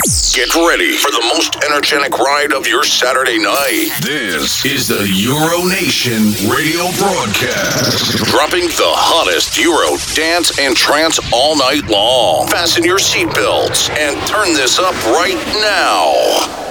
Get ready for the most energetic ride of your Saturday night. This is the Euro Nation radio broadcast. Dropping the hottest Euro dance and trance all night long. Fasten your seatbelts and turn this up right now.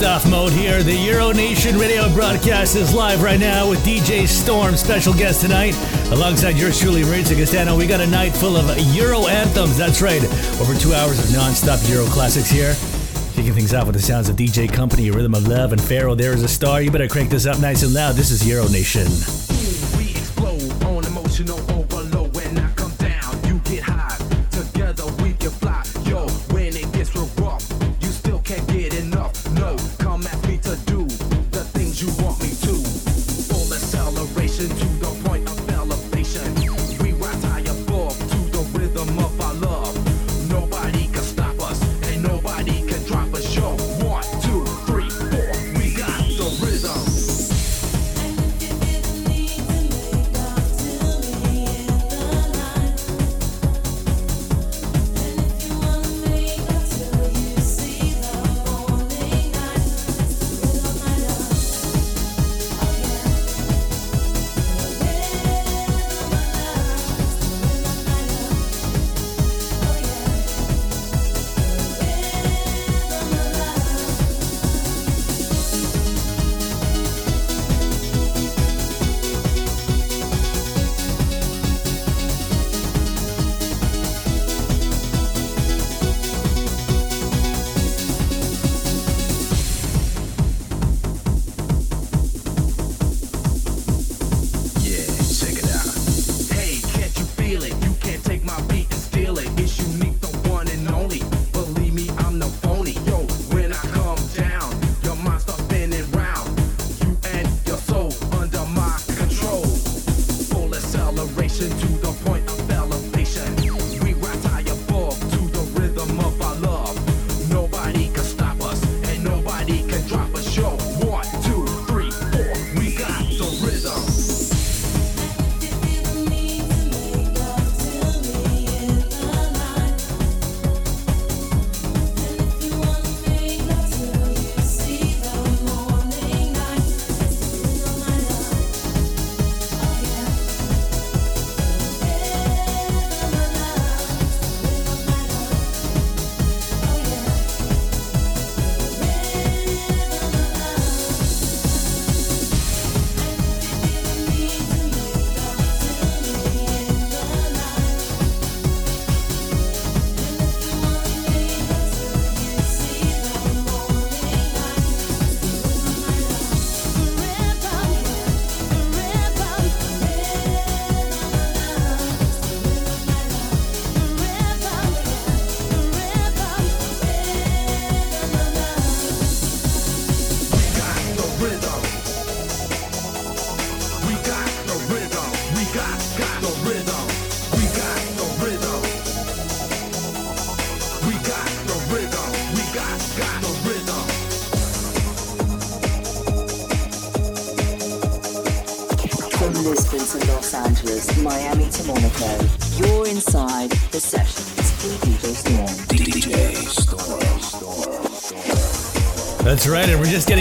Liftoff mode here. The Euro Nation radio broadcast is live right now with DJ Storm, special guest tonight, alongside yours truly, Maurizio Castano. We got a night full of Euro anthems. That's right, over two hours of non-stop Euro classics here. Kicking things off with the sounds of DJ Company, Rhythm of Love, and Pharao. There is a star. You better crank this up nice and loud. This is Euro Nation.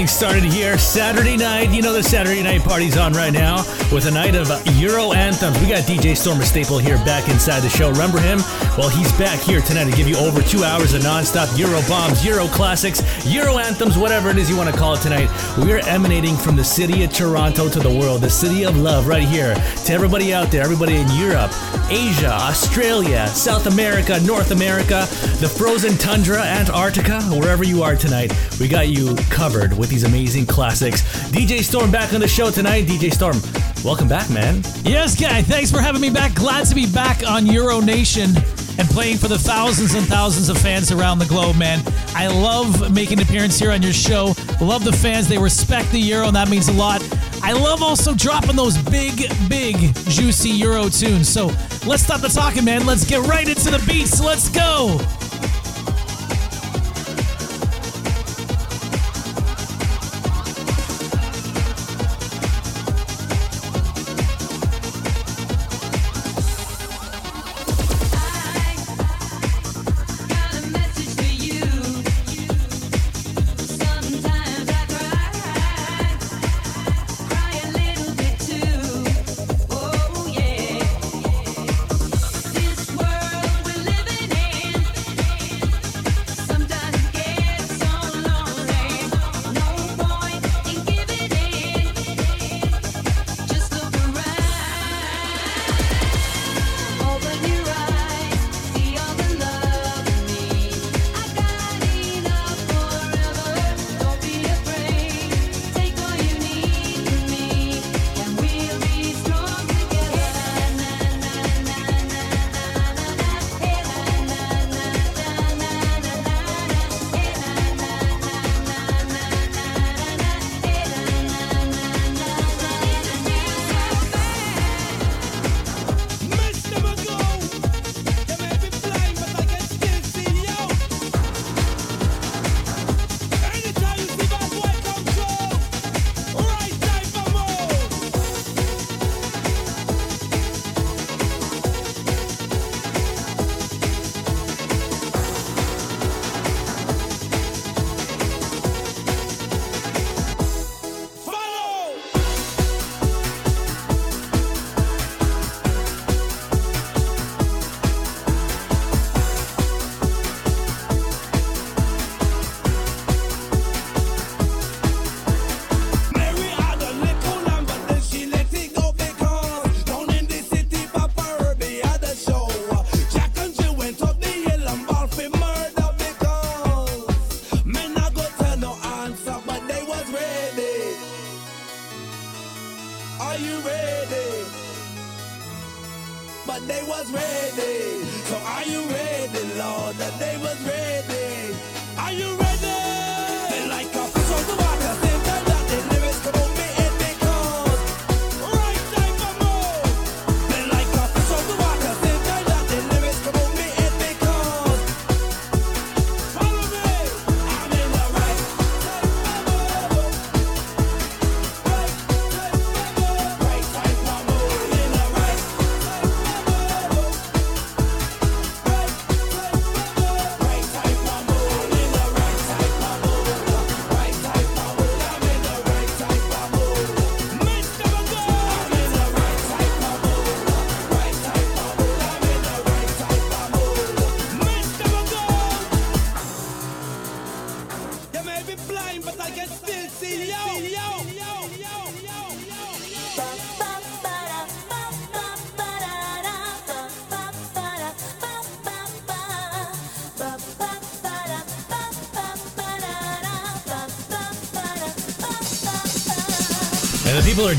Started here Saturday night. You know the Saturday night party's on right now with a night of Euro anthems. We got DJ Stormer Staple here back inside the show. Remember him? Well, he's back here tonight to give you over two hours of non-stop Euro bombs, Euro classics, Euro anthems, whatever it is you want to call it tonight. We are emanating from the city of Toronto to the world, the city of love right here. To everybody out there, everybody in Europe, Asia, Australia, South America, North America, the frozen tundra, Antarctica, wherever you are tonight, we got you covered with these amazing classics. DJ Storm back on the show tonight. DJ Storm, welcome back, man. Yes, guy. Thanks for having me back. Glad to be back on Euro Nation and playing for the thousands and thousands of fans around the globe, man. I love making an appearance here on your show. Love the fans. They respect the Euro, and that means a lot. I love also dropping those big, big, juicy Euro tunes. So let's stop the talking, man. Let's get right into the beats. Let's go.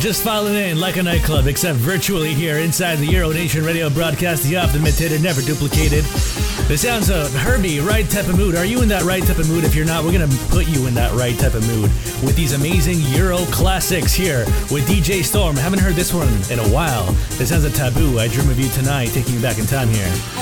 Just filing in like a nightclub, except virtually here inside the Euro Nation radio broadcast, the oft imitated, never duplicated. The sounds of Herbie, right type of mood. Are you in that right type of mood? If you're not, we're gonna put you in that right type of mood with these amazing Euro classics here with DJ Storm. Haven't heard this one in a while. This sounds a taboo. I dream of you tonight, taking you back in time here.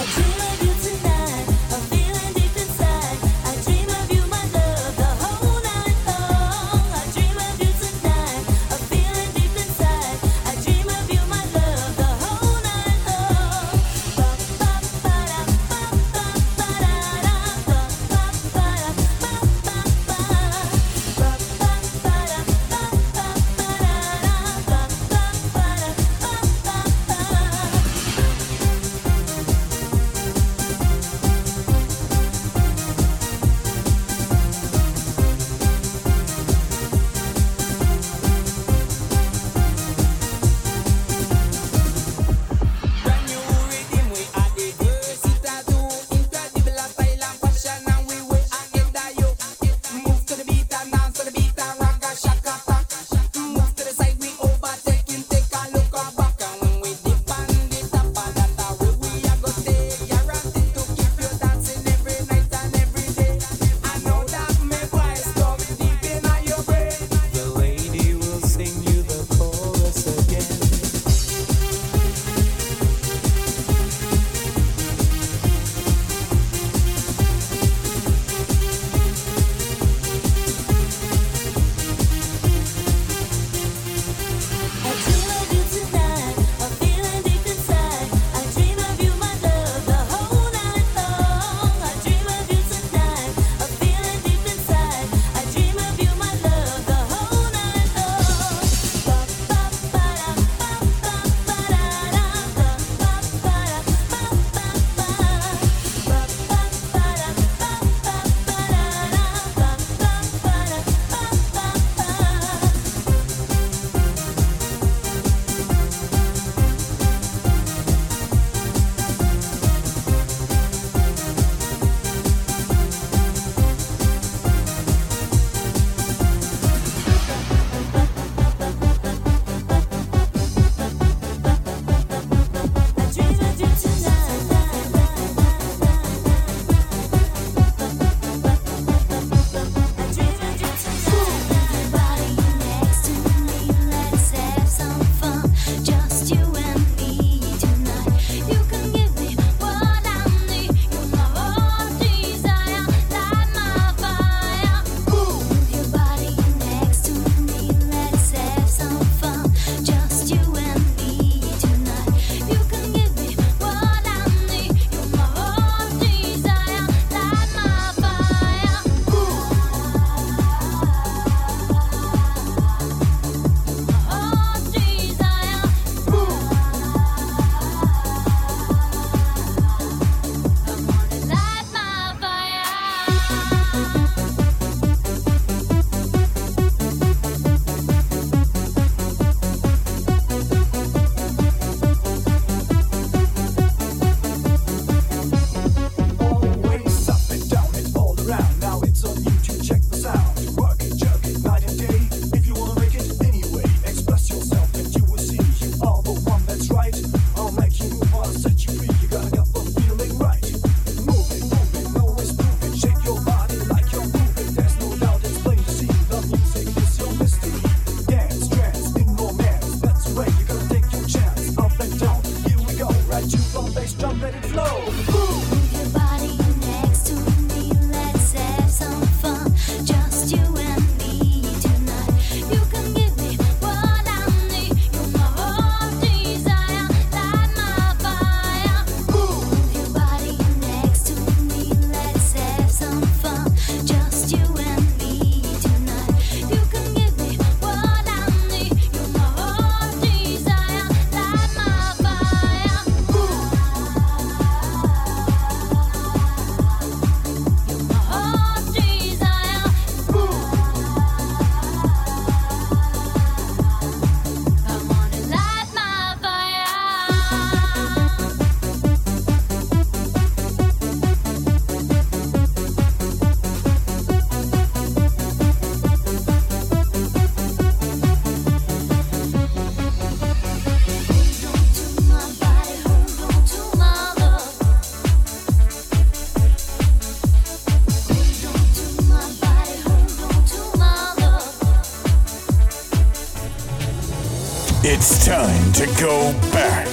To go back,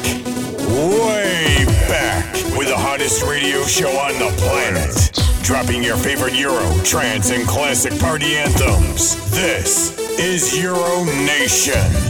way back, with the hottest radio show on the planet. Dropping your favorite Euro, trance, and classic party anthems. This is Euro Nation.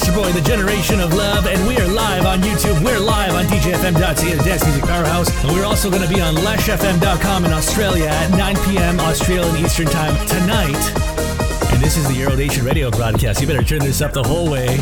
DJFM.ca, the Generation of Love, And we are live on YouTube. We're live on DJFM.tv, the Destiny's Powerhouse. And we're also going to be on LashFM.com in Australia at 9 p.m. Australian Eastern Time tonight. And this is the Euro Nation radio broadcast. You better turn this up the whole way.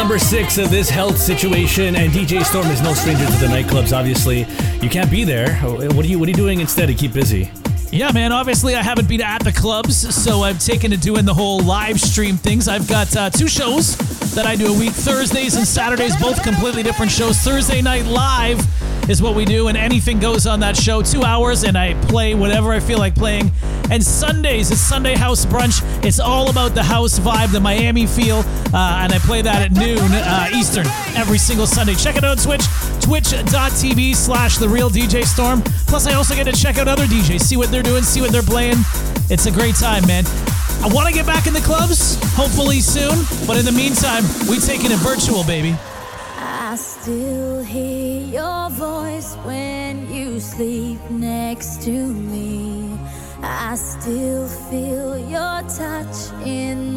Number six of this health situation, and DJ Storm is no stranger to the nightclubs. Obviously, you can't be there. What are you What are you doing instead to keep busy? Yeah, man. Obviously, I haven't been at the clubs, so I've taken to doing the whole live stream things. I've got uh, two shows that I do a week Thursdays and Saturdays, both completely different shows. Thursday Night Live is what we do, and anything goes on that show. Two hours, and I play whatever I feel like playing. And Sundays is Sunday House Brunch. It's all about the house vibe, the Miami feel, uh, and I play that at noon uh, Eastern every single Sunday. Check it out on Twitch, twitch.tv slash The Real DJ Storm. Plus, I also get to check out other DJs, see what they're doing, see what they're playing. It's a great time, man. I want to get back in the clubs, hopefully soon. But in the meantime, we taking it virtual, baby. I still hear your voice when you sleep next to me. I still feel your touch in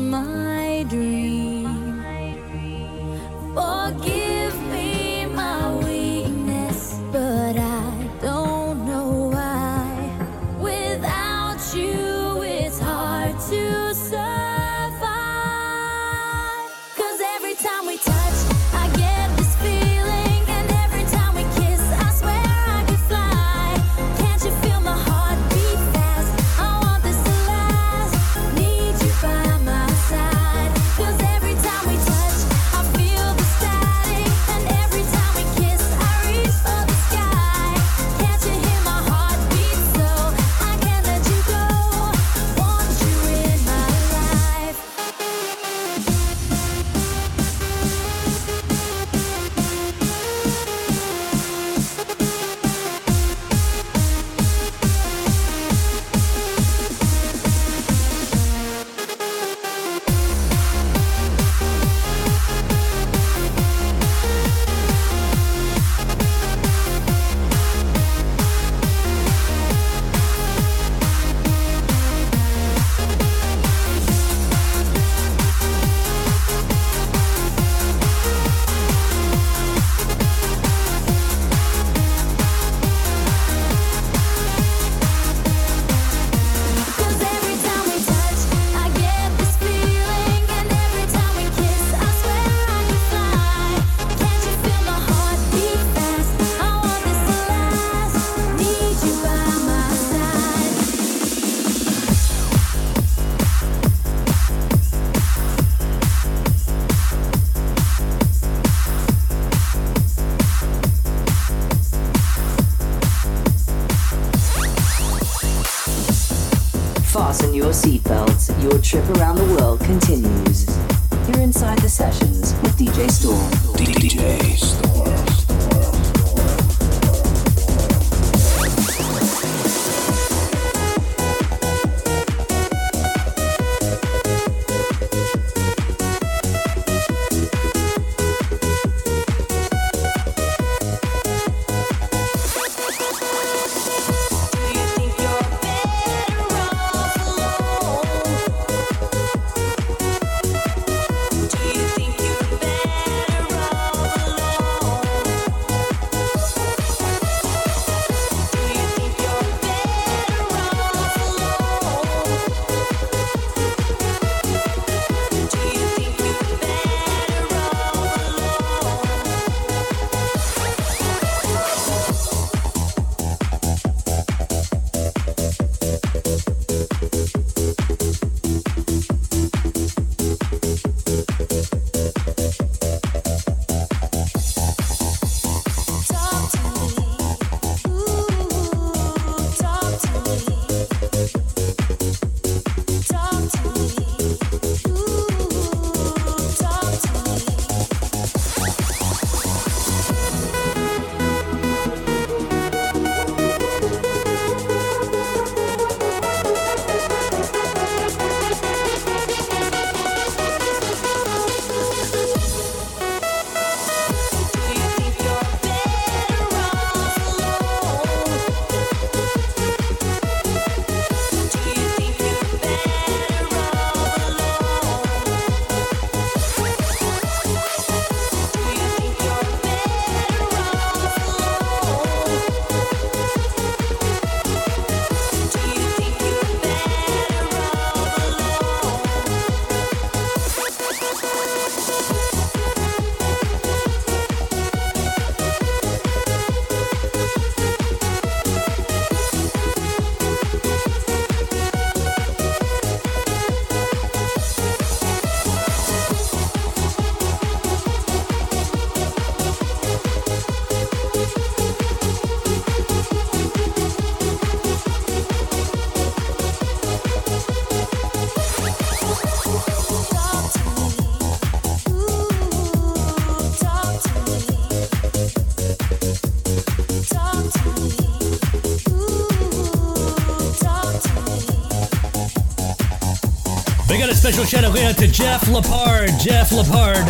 special shout out to Jeff Lepard. Jeff Lepard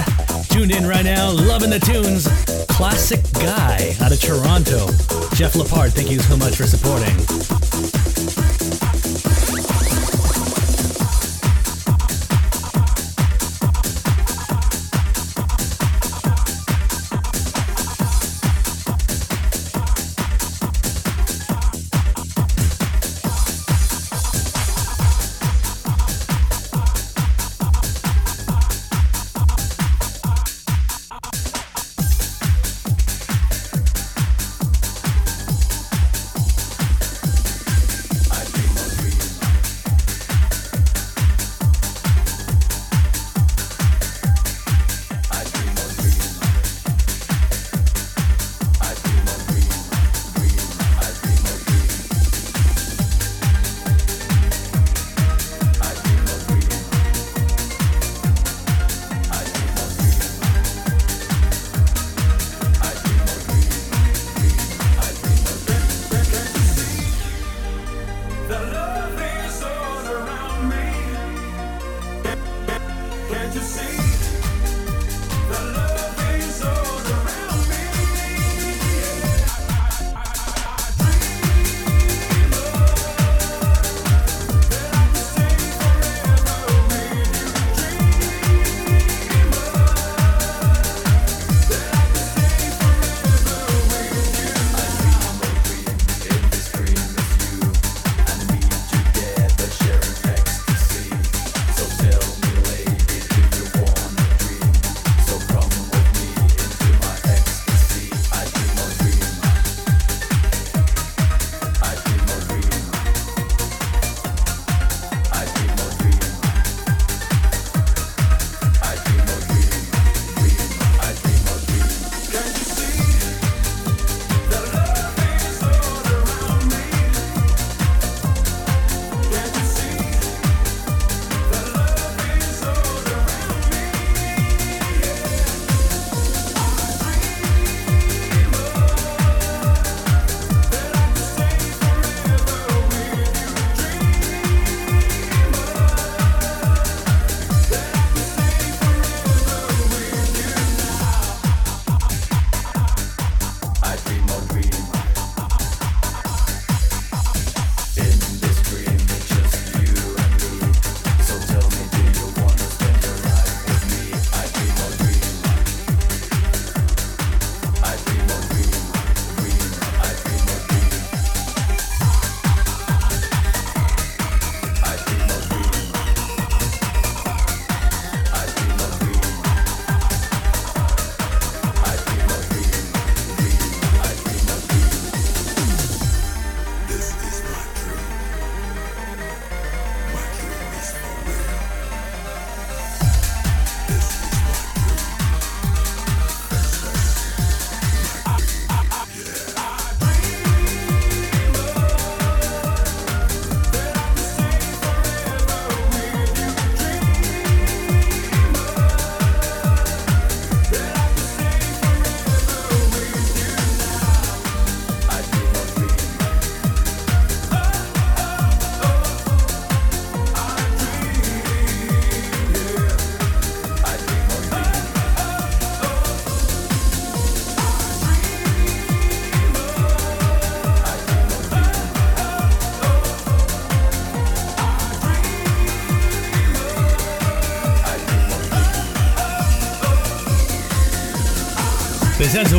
tuned in right now, loving the tunes. Classic guy out of Toronto. Jeff Lepard, thank you so much for supporting.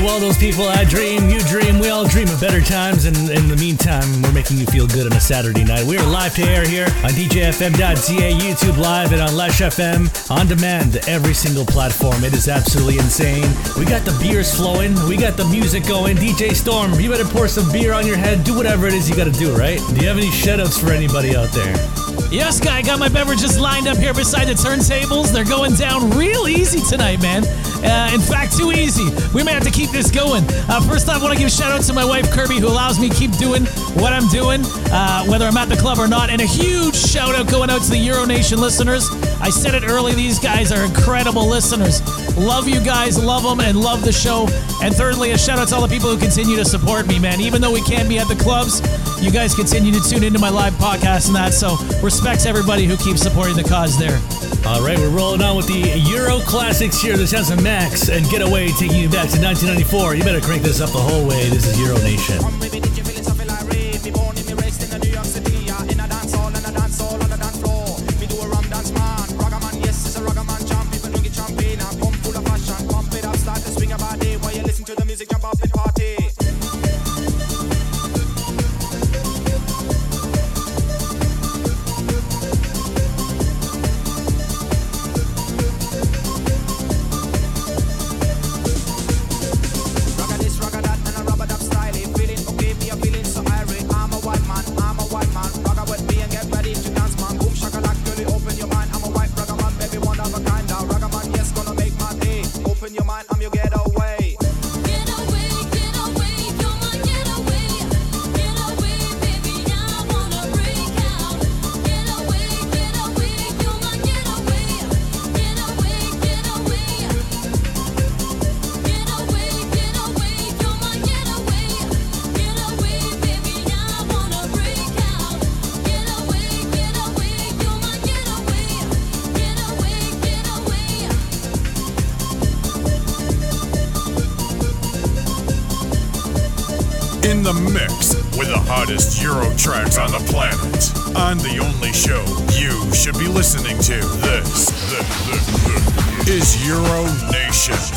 All those people I dream, you dream, we all dream of better times. And in the meantime, we're making you feel good on a Saturday night. We are live to air here on DJFM.ca, YouTube Live, and on Lush FM on demand, every single platform. It is absolutely insane. We got the beers flowing, we got the music going. DJ Storm, you better pour some beer on your head, do whatever it is you got to do, right? Do you have any shoutouts for anybody out there? Yes, guy, got my beverages lined up here beside the turntables. They're going down real easy tonight, man. Uh, in fact, too easy. We may have to keep this going. Uh, first off, I want to give a shout out to my wife Kirby, who allows me to keep doing what I'm doing, uh, whether I'm at the club or not. And a huge shout out going out to the Euronation listeners. I said it early; these guys are incredible listeners. Love you guys, love them, and love the show. And thirdly, a shout out to all the people who continue to support me, man. Even though we can't be at the clubs, you guys continue to tune into my live podcast and that. So respects everybody who keeps supporting the cause there. All right, we're rolling on with the Euro Classics here. This has a Maxx and Get-A-Way taking you back to 1994. You better crank this up the whole way. This is Euro Nation. Hottest Euro tracks on the planet. On the only show you should be listening to. This, this, this, this is Euro Nation.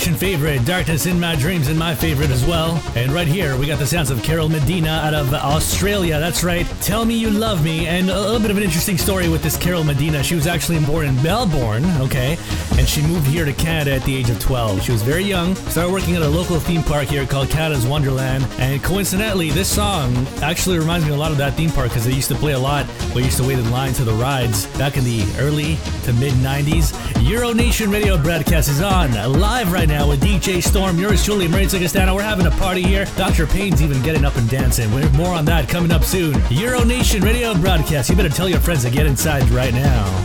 Nation favorite, Darkness in My Dreams, and my favorite as well. And right here, we got the sounds of Carol Medina out of Australia. That's right. Tell Me You Love Me. And a little bit of an interesting story with this Carol Medina. She was actually born in Melbourne, okay? And she moved here to Canada at the age of 12. She was very young, started working at a local theme park here called Canada's Wonderland. And coincidentally, this song actually reminds me a lot of that theme park because they used to play a lot. We used to wait in line to the rides back in the early to mid 90s. Euro Nation radio broadcast is on live right now with DJ Storm. Yours truly, Maritza Castano. We're having a party here. Dr. Payne's even getting up and dancing. We're more on that coming up soon. Euro Nation radio broadcast. You better tell your friends to get inside right now.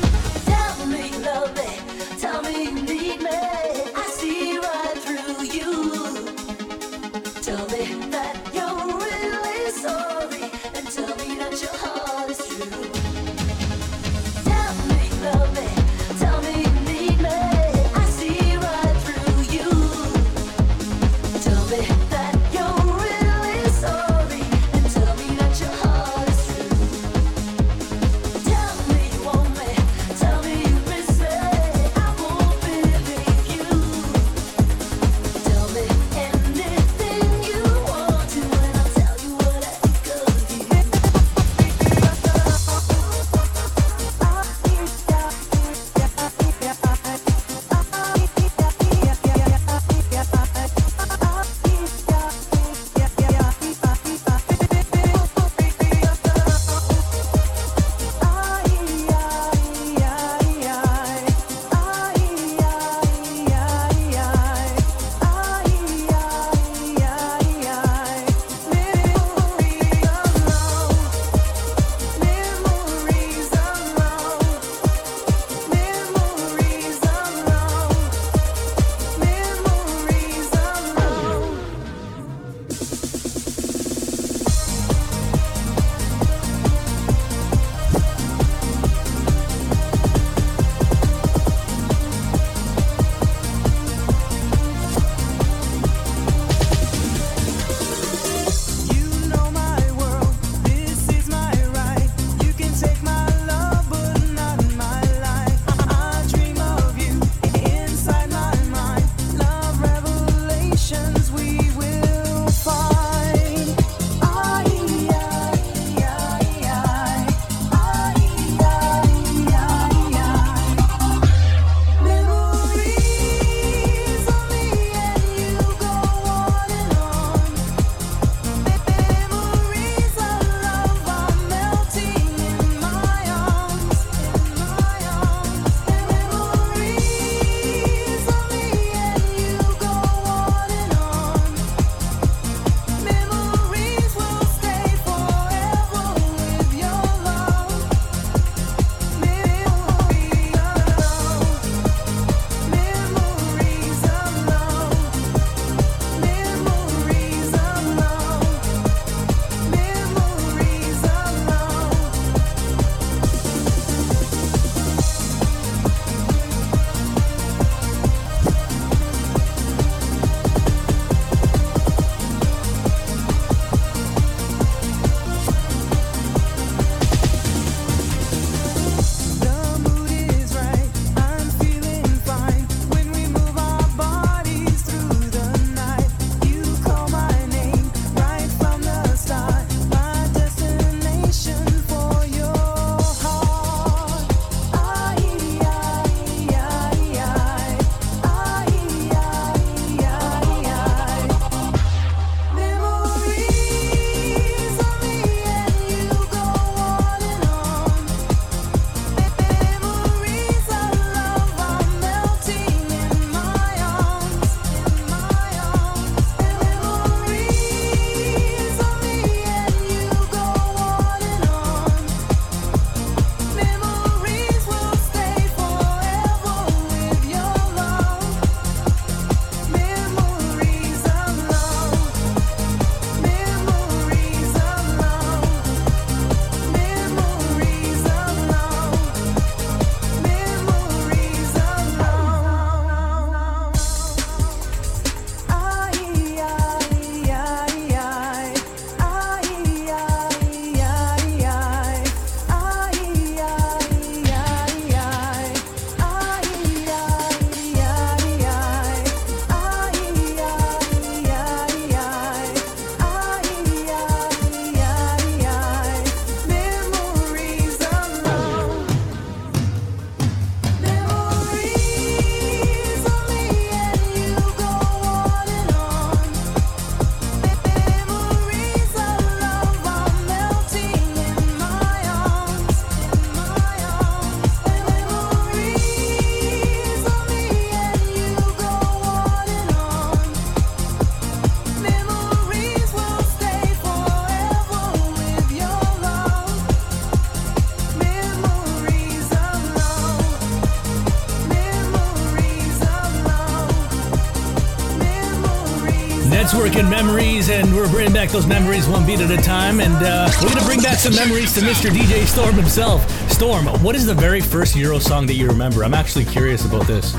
Memories, and we're bringing back those memories one beat at a time. And uh, we're gonna bring back some memories to Mr. DJ Storm himself. Storm, what is the very first Euro song that you remember? I'm actually curious about this.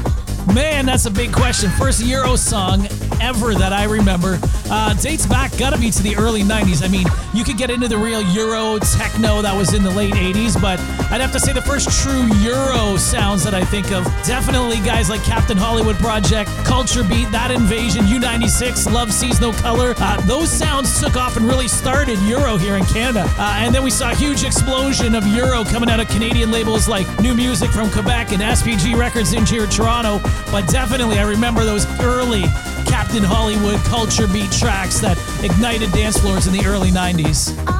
Man, that's a big question. First Euro song ever that I remember. Uh, dates back, gotta be to the early 90s. I mean, you could get into the real Euro techno that was in the late 80s, but I'd have to say the first true Euro sounds that I think of definitely guys like Captain Hollywood Project, Culture Beat, That Invasion, U96, Love Sees No Color. Uh, those sounds took off and really started Euro here in Canada. Uh, and then we saw a huge explosion of Euro coming out of Canadian labels like New Music from Quebec and SPG Records in here Toronto. But definitely, I remember those early Captain Hollywood culture beat tracks that ignited dance floors in the early 90s.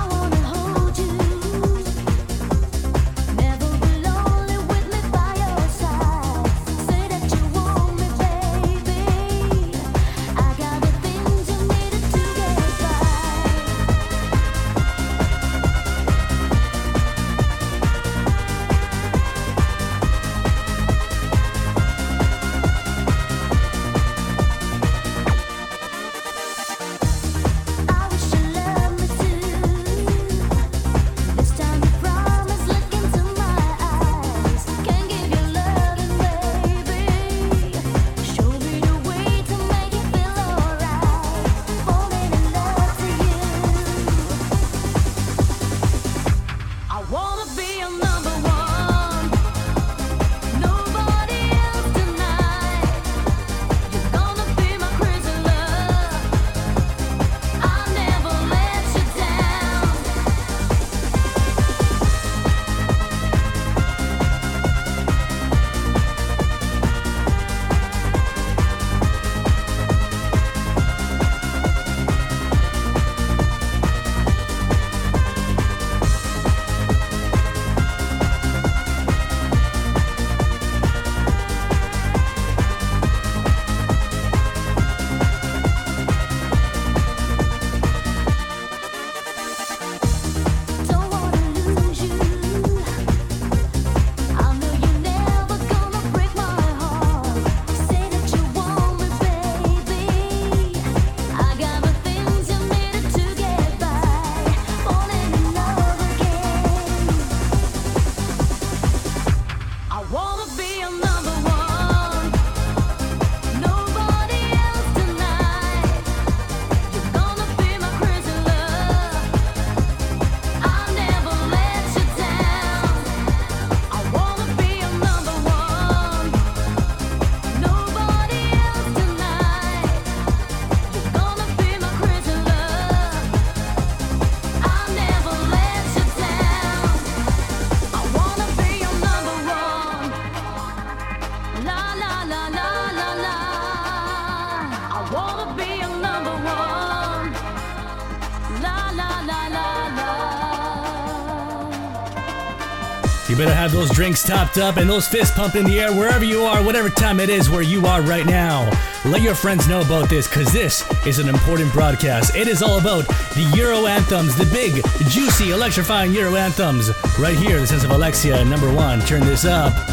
Those drinks topped up and those fists pumped in the air wherever you are, whatever time it is where you are right now. Let your friends know about this because this is an important broadcast. It is all about the Euro anthems, the big, juicy, electrifying Euro anthems. Right here, the sense of Alexia, number one. Turn this up.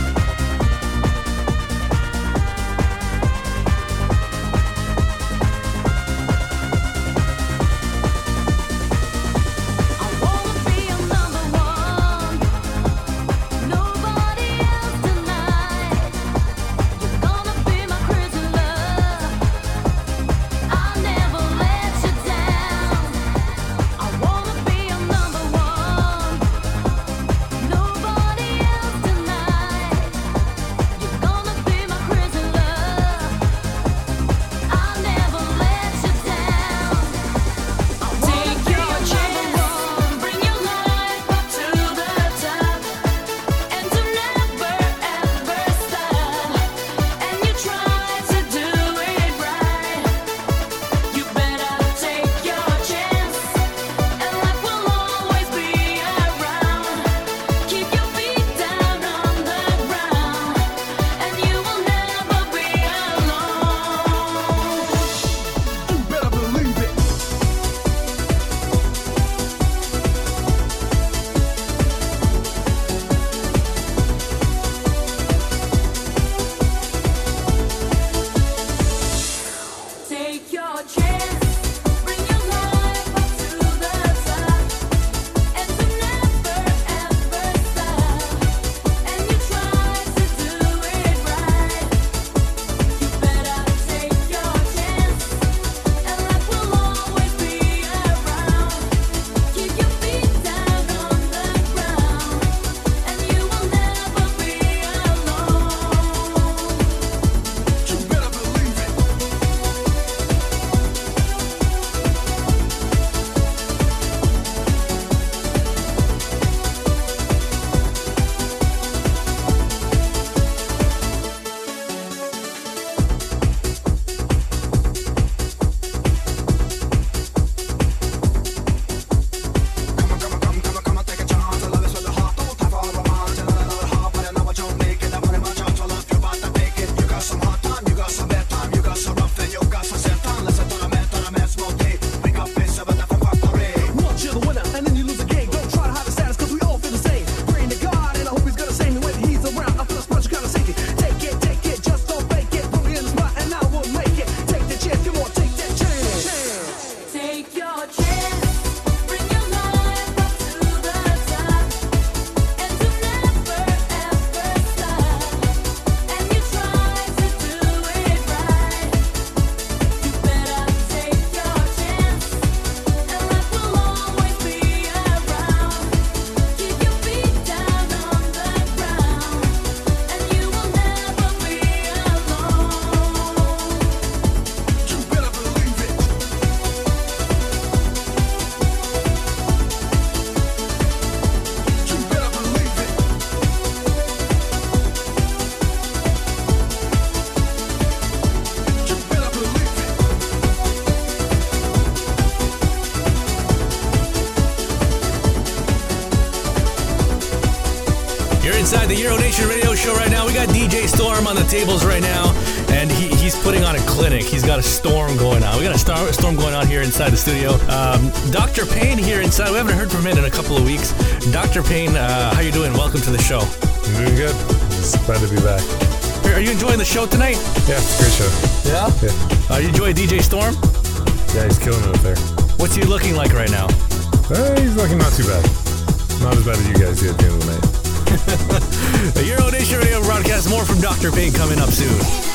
Nation Radio Show right now. We got DJ Storm on the tables right now, and he, he's putting on a clinic. He's got a storm going on. We got a star, storm going on here inside the studio. Um, Dr. Payne here inside. We haven't heard from him in a couple of weeks. Dr. Payne, uh, how you doing? Welcome to the show. I'm doing good. It's glad to be back. Are you enjoying the show tonight? Yeah, great show. Yeah. Yeah. Uh, you enjoy DJ Storm? Yeah, he's killing it up there. What's he looking like right now? Uh, he's looking not too bad. Not as bad as you guys did at the end of the night. Euro Nation Radio broadcast. More from Dr. Pink coming up soon.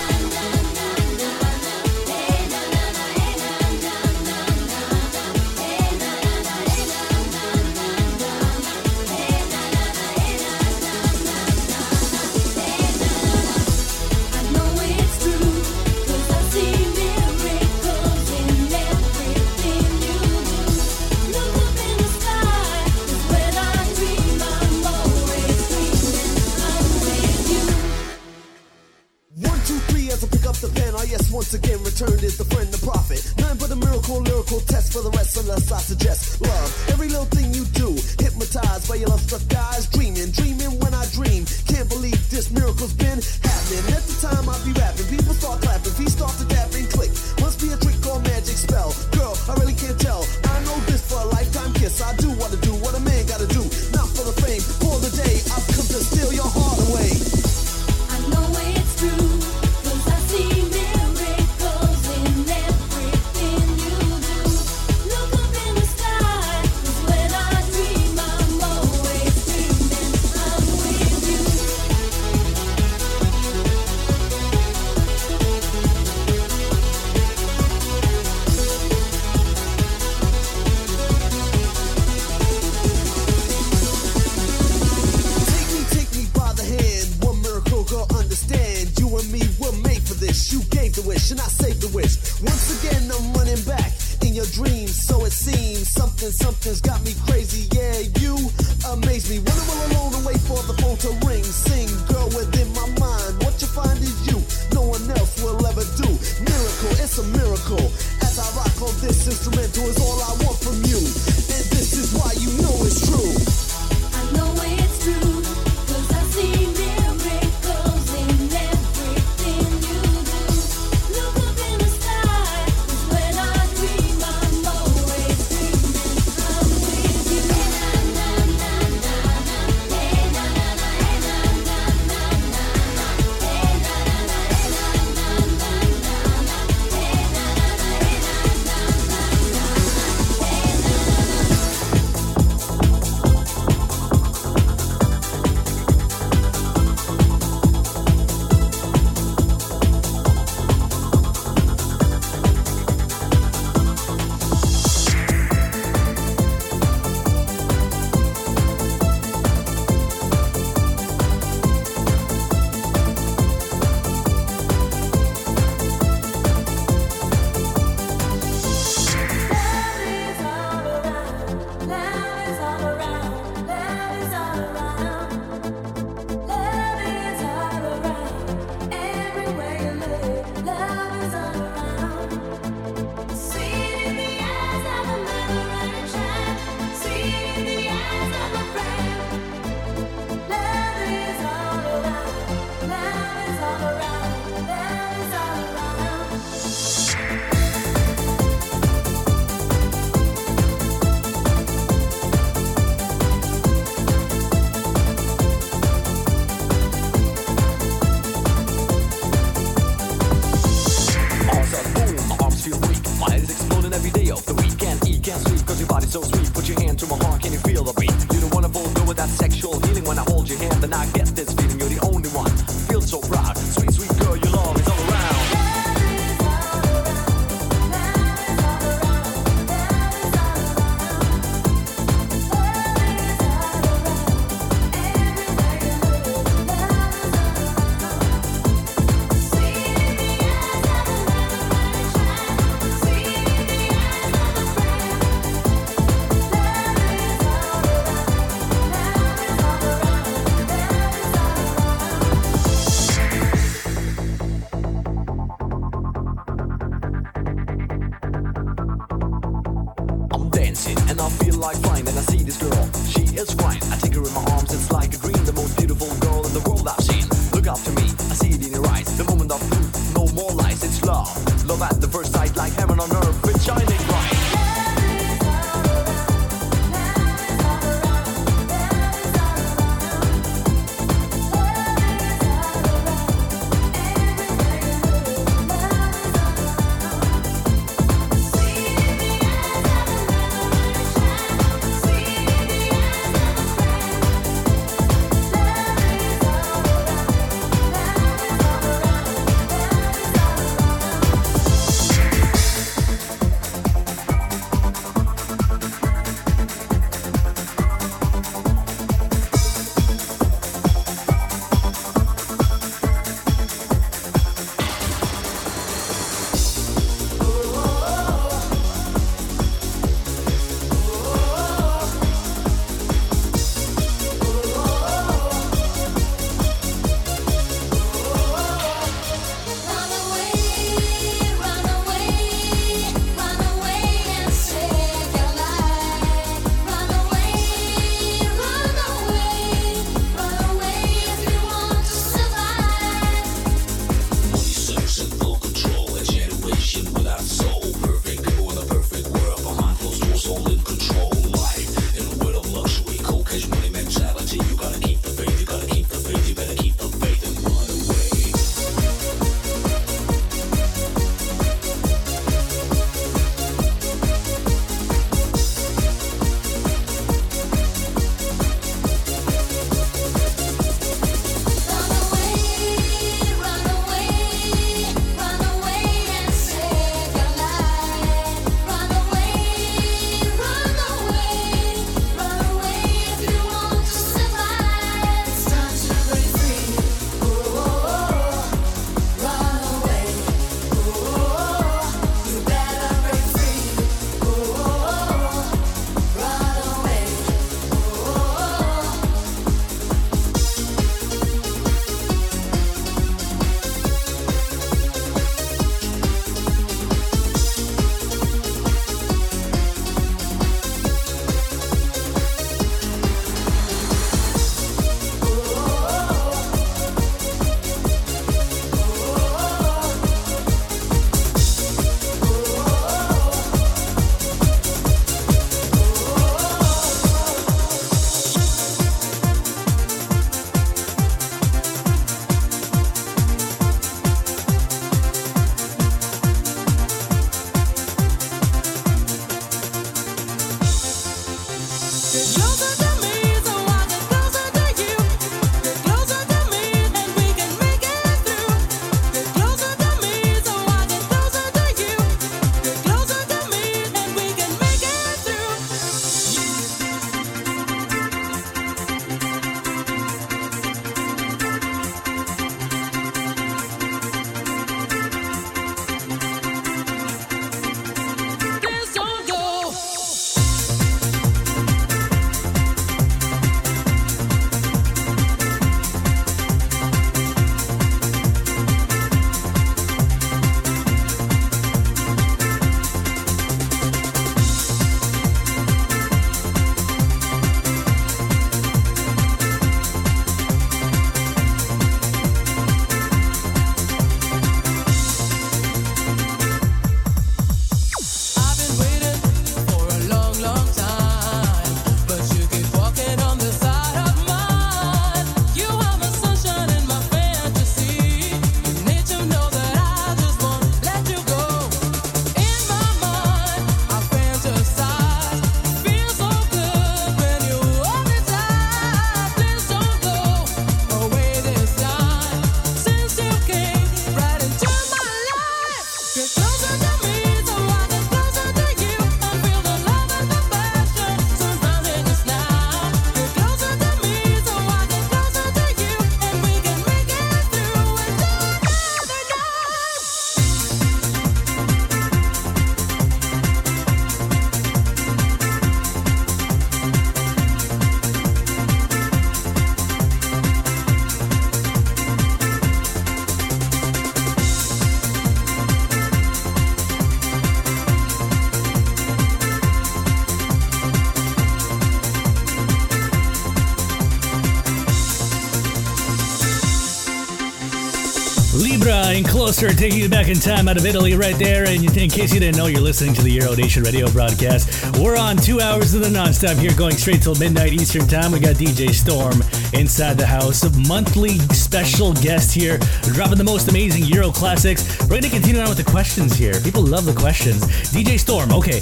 And taking you back in time out of Italy right there. And in case you didn't know, you're listening to the Euro Nation radio broadcast. We're on two hours of the nonstop here, going straight till midnight Eastern time. We got DJ Storm inside the house, a monthly special guest here, dropping the most amazing Euro classics. We're going to continue on with the questions here. People love the questions. DJ Storm, okay,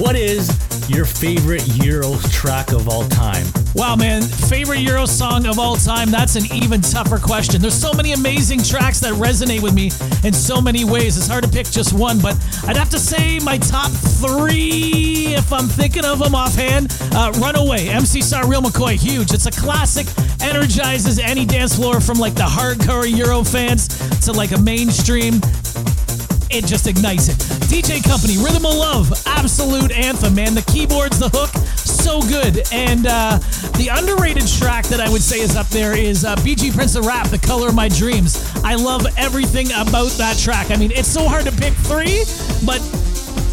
what is your favorite Euro track of all time? Wow, man, favorite Euro song of all time? That's an even tougher question. There's so many amazing tracks that resonate with me in so many ways. It's hard to pick just one, but I'd have to say my top three, if I'm thinking of them offhand. Uh, Runaway, MC Sar Real McCoy, huge. It's a classic, energizes any dance floor from like the hardcore Euro fans to like a mainstream it just ignites it. DJ Company, Rhythm of Love, absolute anthem, man. The keyboards, the hook, so good. And uh, the underrated track that I would say is up there is uh, BG Prince of Rap, The Color of My Dreams. I love everything about that track. I mean, it's so hard to pick three, but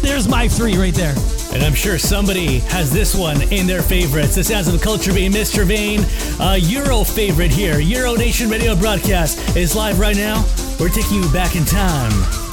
there's my three right there. And I'm sure somebody has this one in their favorites. The sounds of Culture Beat Mr. Vain, a Euro favorite here. Euro Nation radio broadcast is live right now. We're taking you back in time.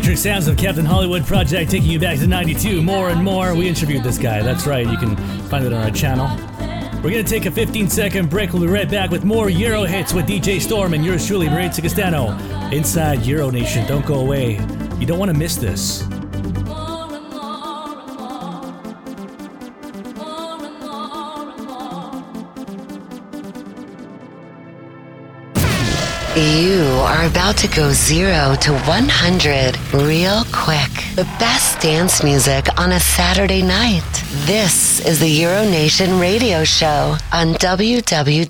Electric sounds of Captain Hollywood Project taking you back to 92. More and more. We interviewed this guy. That's right. You can find it on our channel. We're going to take a 15 second break. We'll be right back with more Euro hits with DJ Storm and yours truly, Maritza Castano, inside Euro Nation. Don't go away. You don't want to miss this. You are about to go zero to 100 real quick. The best dance music on a Saturday night. This is the Euronation radio show on www.djfm.ca.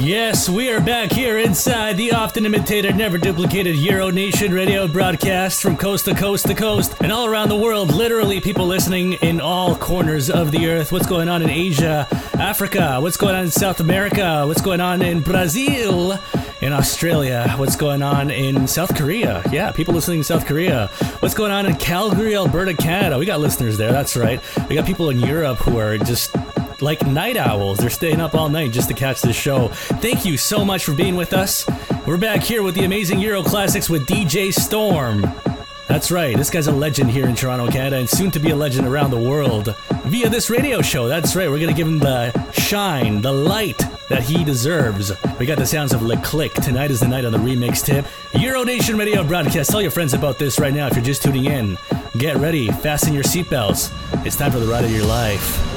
Yes, we are back here inside the often imitated, never duplicated Euro Nation radio broadcast from coast to coast to coast and all around the world. Literally, people listening in all corners of the earth. What's going on in Asia, Africa? What's going on in South America? What's going on in Brazil? In Australia, what's going on in South Korea? Yeah, people listening in South Korea. What's going on in Calgary, Alberta, Canada? We got listeners there, that's right. We got people in Europe who are just like night owls. They're staying up all night just to catch this show. Thank you so much for being with us. We're back here with the amazing Euro Classics with DJ Storm. That's right, this guy's a legend here in Toronto, Canada, and soon to be a legend around the world via this radio show. That's right, we're gonna give him the shine, the light that he deserves. We got the sounds of Le Click. Tonight is the night on the remix tip. Euro Nation Radio broadcast. Tell your friends about this right now if you're just tuning in. Get ready, fasten your seatbelts. It's time for the ride of your life.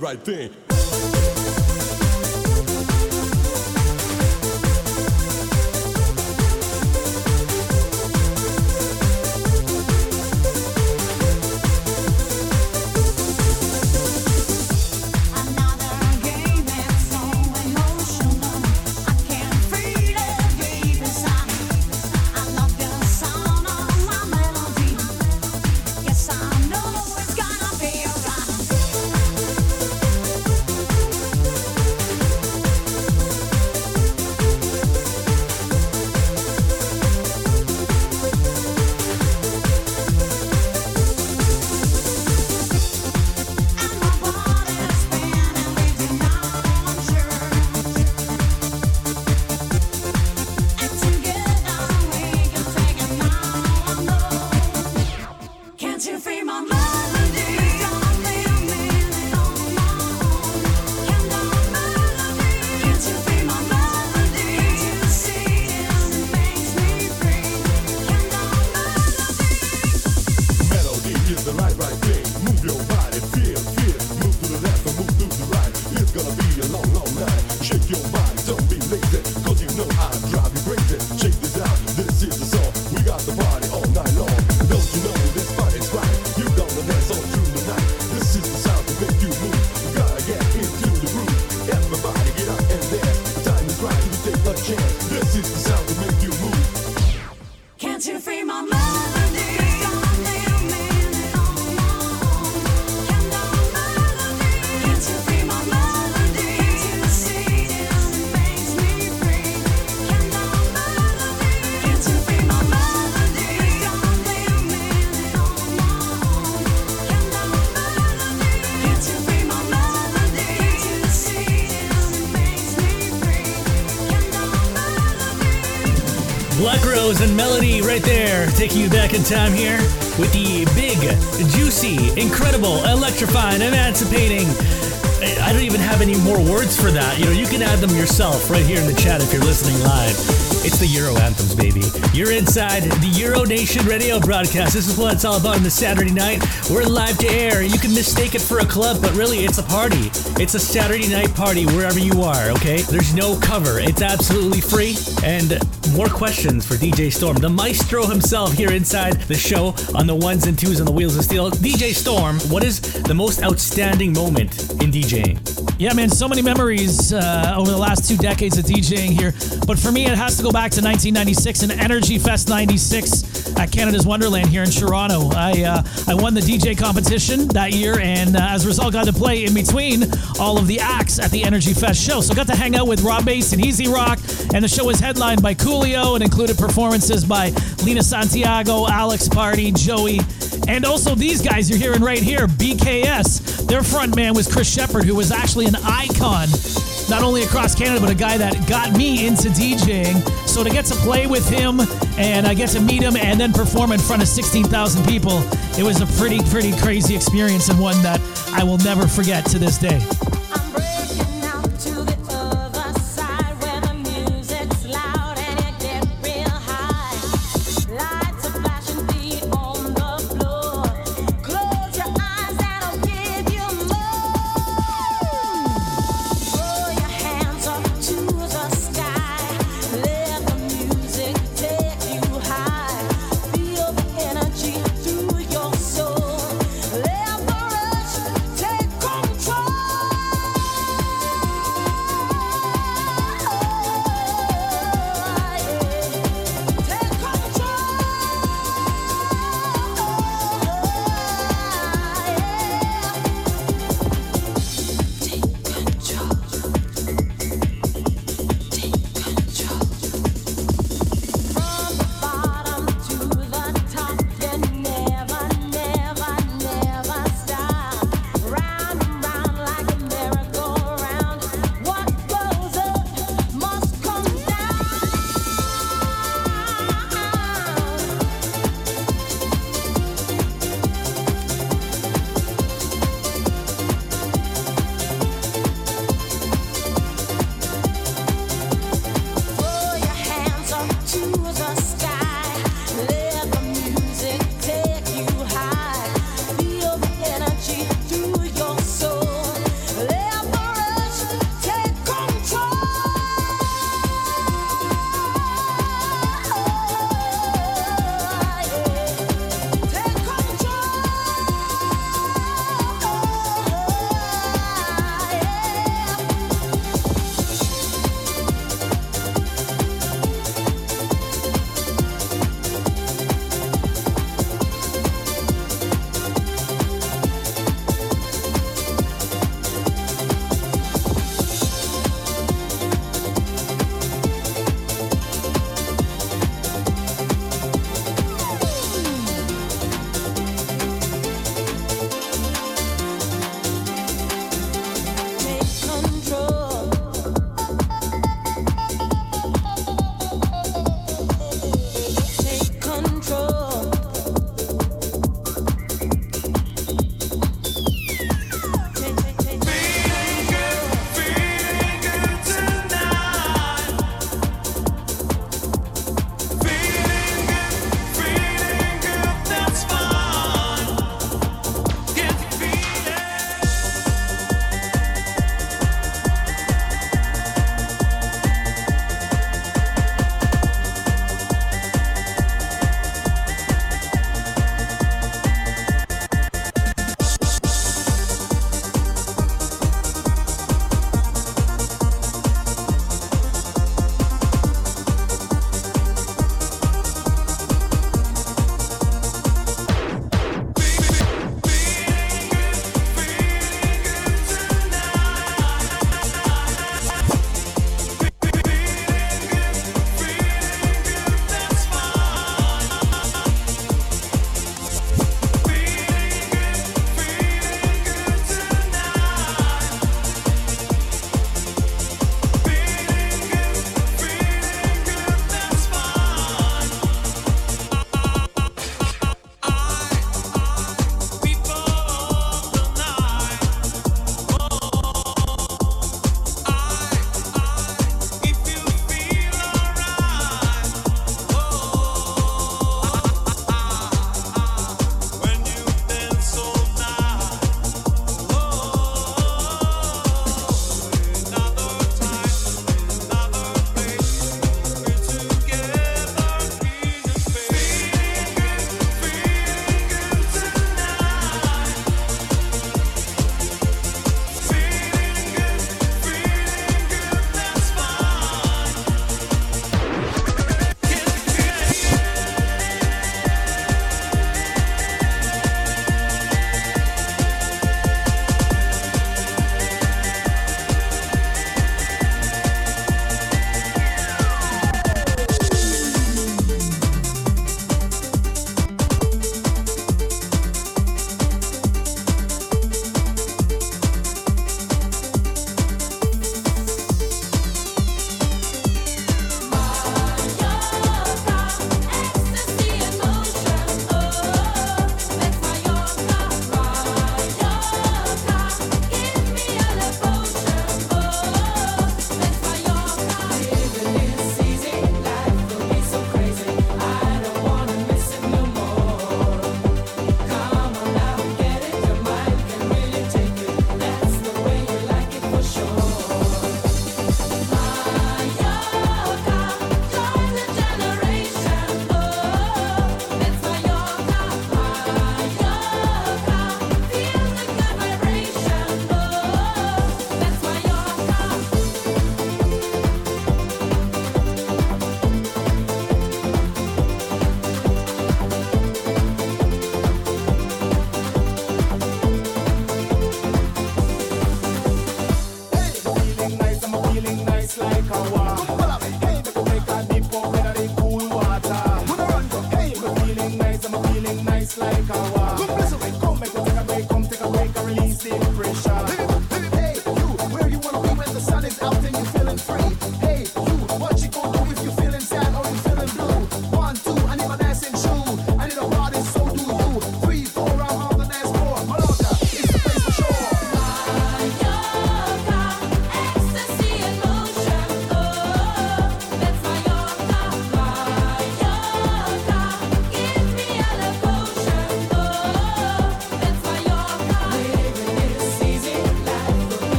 Right, thing. Taking you back in time here with the big, juicy, incredible, electrifying, emancipating. I don't even have any more words for that. You know, you can add them yourself right here in the chat if you're listening live. It's the Euro anthems, baby. You're inside the Euro Nation radio broadcast. This is what it's all about on the Saturday night. We're live to air. You can mistake it for a club, but really it's a party. It's a Saturday night party wherever you are, okay? There's no cover. It's absolutely free. And more questions for DJ Storm, the maestro himself here inside the show on the ones and twos on the wheels of steel. DJ Storm, what is the most outstanding moment in DJing? Yeah, man, so many memories uh, over the last two decades of DJing here. But for me, it has to go back to 1996 and Energy Fest 96 at Canada's Wonderland here in Toronto. I uh, I won the DJ competition that year, and uh, as a result, got to play in between all of the acts at the Energy Fest show. So got to hang out with Rob Base and E-Z Rock, and the show was headlined by Coolio and included performances by Lina Santiago, Alex Party, Joey, and also these guys you're hearing right here, BKS. Their front man was Chris Sheppard, who was actually an icon, not only across Canada, but a guy that got me into DJing. So to get to play with him and I get to meet him and then perform in front of 16,000 people, it was a pretty, pretty crazy experience and one that I will never forget to this day.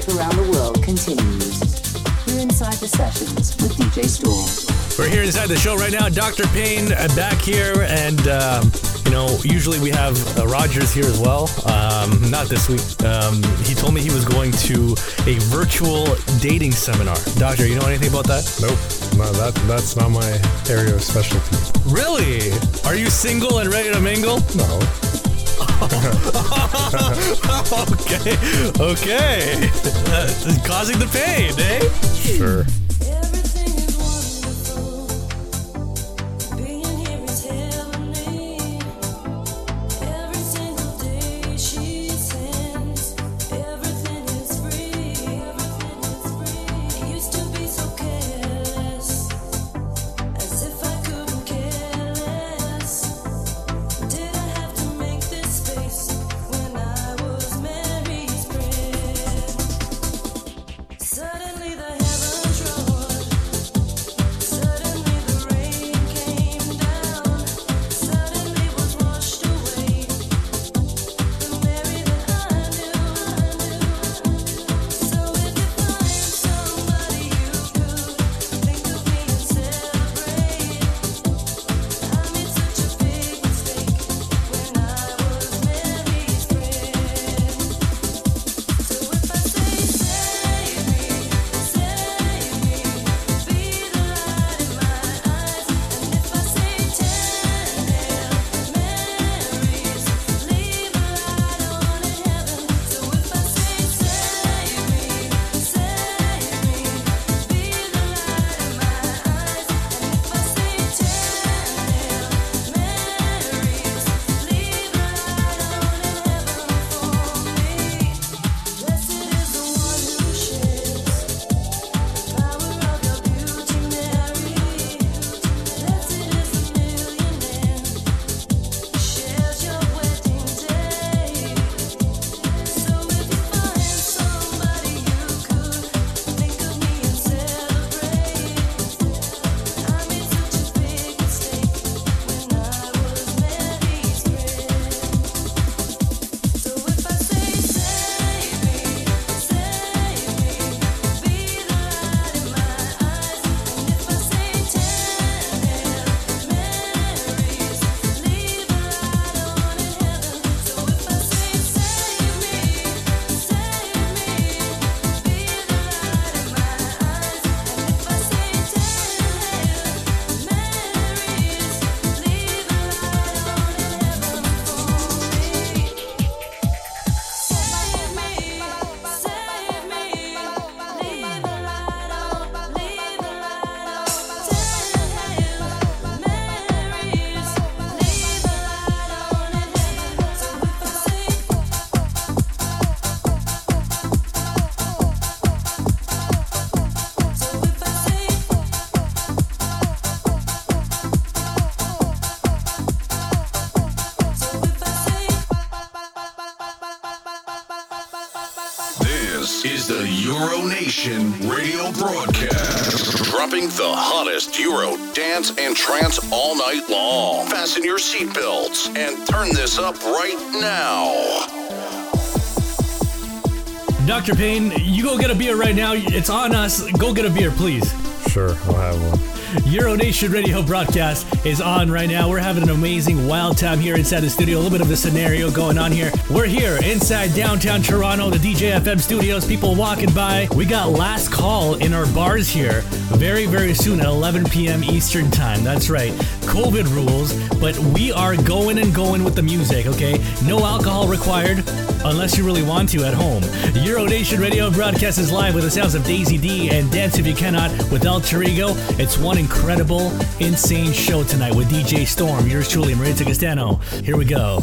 trip around the world continues. We're inside the sessions with DJ Storm. We're here inside the show right now. Dr. Payne uh, back here, and um, you know, usually we have uh, Rogers here as well. Um, not this week. Um, he told me he was going to a virtual dating seminar. Doctor, you know anything about that? Nope. No, that that's not my area of specialty. Really? Are you single and ready to mingle? No. okay. Okay. Uh, causing the pain, eh? Sure. Dropping the hottest Euro dance and trance all night long. Fasten your seatbelts and turn this up right now. Dr. Payne, you go get a beer right now. It's on us. Go get a beer, please. Sure, I'll have one. Euro Nation radio broadcast is on right now. We're having an amazing wild time here inside the studio. A little bit of a scenario going on here. We're here inside downtown Toronto, the DJ FM studios. People walking by. We got last call in our bars here very, very soon at 11 p.m. Eastern time. That's right. COVID rules, but we are going and going with the music, okay? No alcohol required unless you really want to at home. Euro Nation radio broadcast is live with the sounds of Daisy D and Dance If You Cannot with El Chirigo. It's one incredible, insane show tonight with DJ Storm. Yours truly, Maritza Castano. Here we go.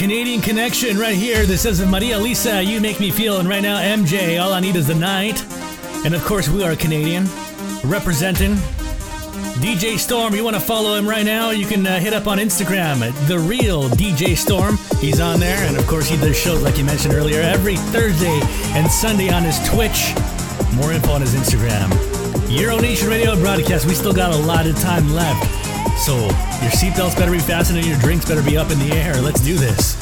Canadian connection right here. This says Maria Lisa, you make me feel. And right now, MJ, all I need is the night. And of course, we are Canadian, representing. DJ Storm, you want to follow him right now? You can uh, hit up on Instagram at the real DJ Storm. He's on there, and of course he does shows like you mentioned earlier every Thursday and Sunday on his Twitch. More info on his Instagram. Euro Nation Radio broadcast. We still got a lot of time left, so your seatbelts better be fastened and your drinks better be up in the air. Let's do this.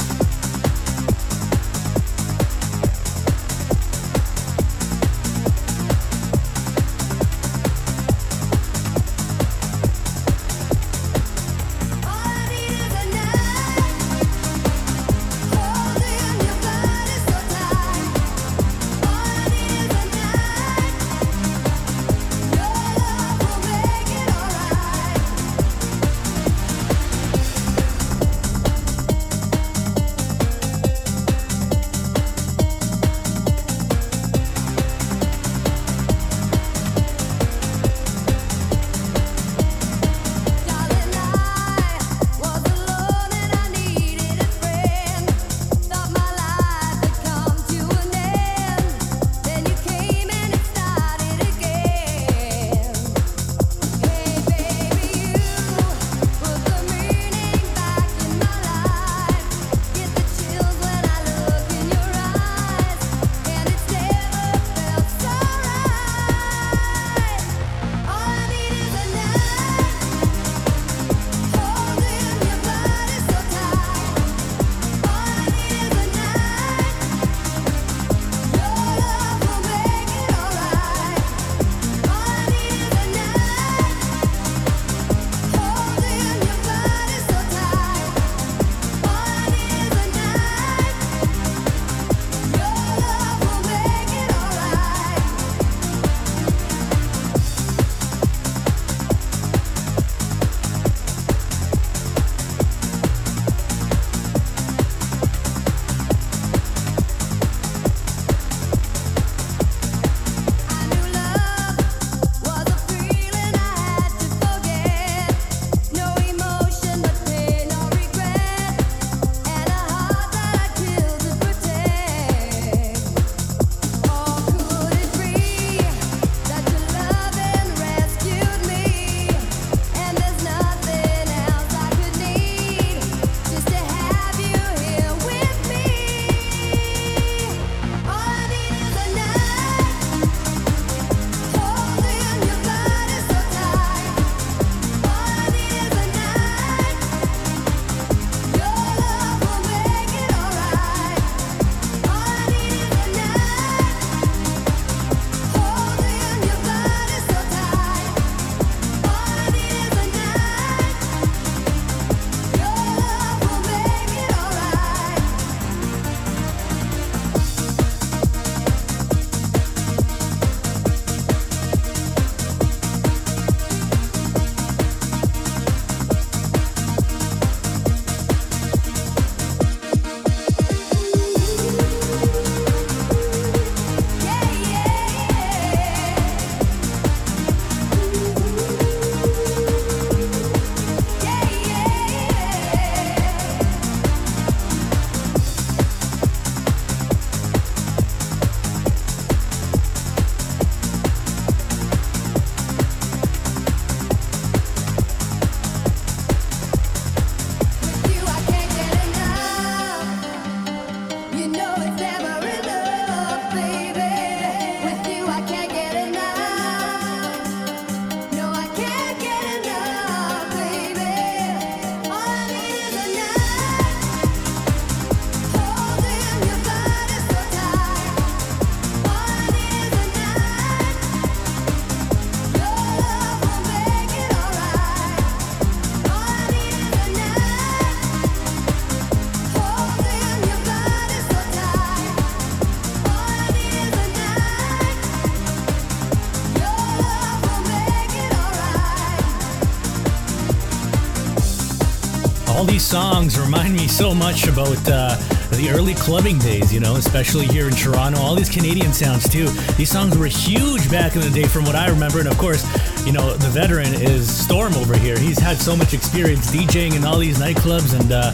so much about uh, the early clubbing days, you know, especially here in Toronto. All these Canadian sounds, too. These songs were huge back in the day, from what I remember. And of course, you know, the veteran is Storm over here. He's had so much experience DJing in all these nightclubs and, uh,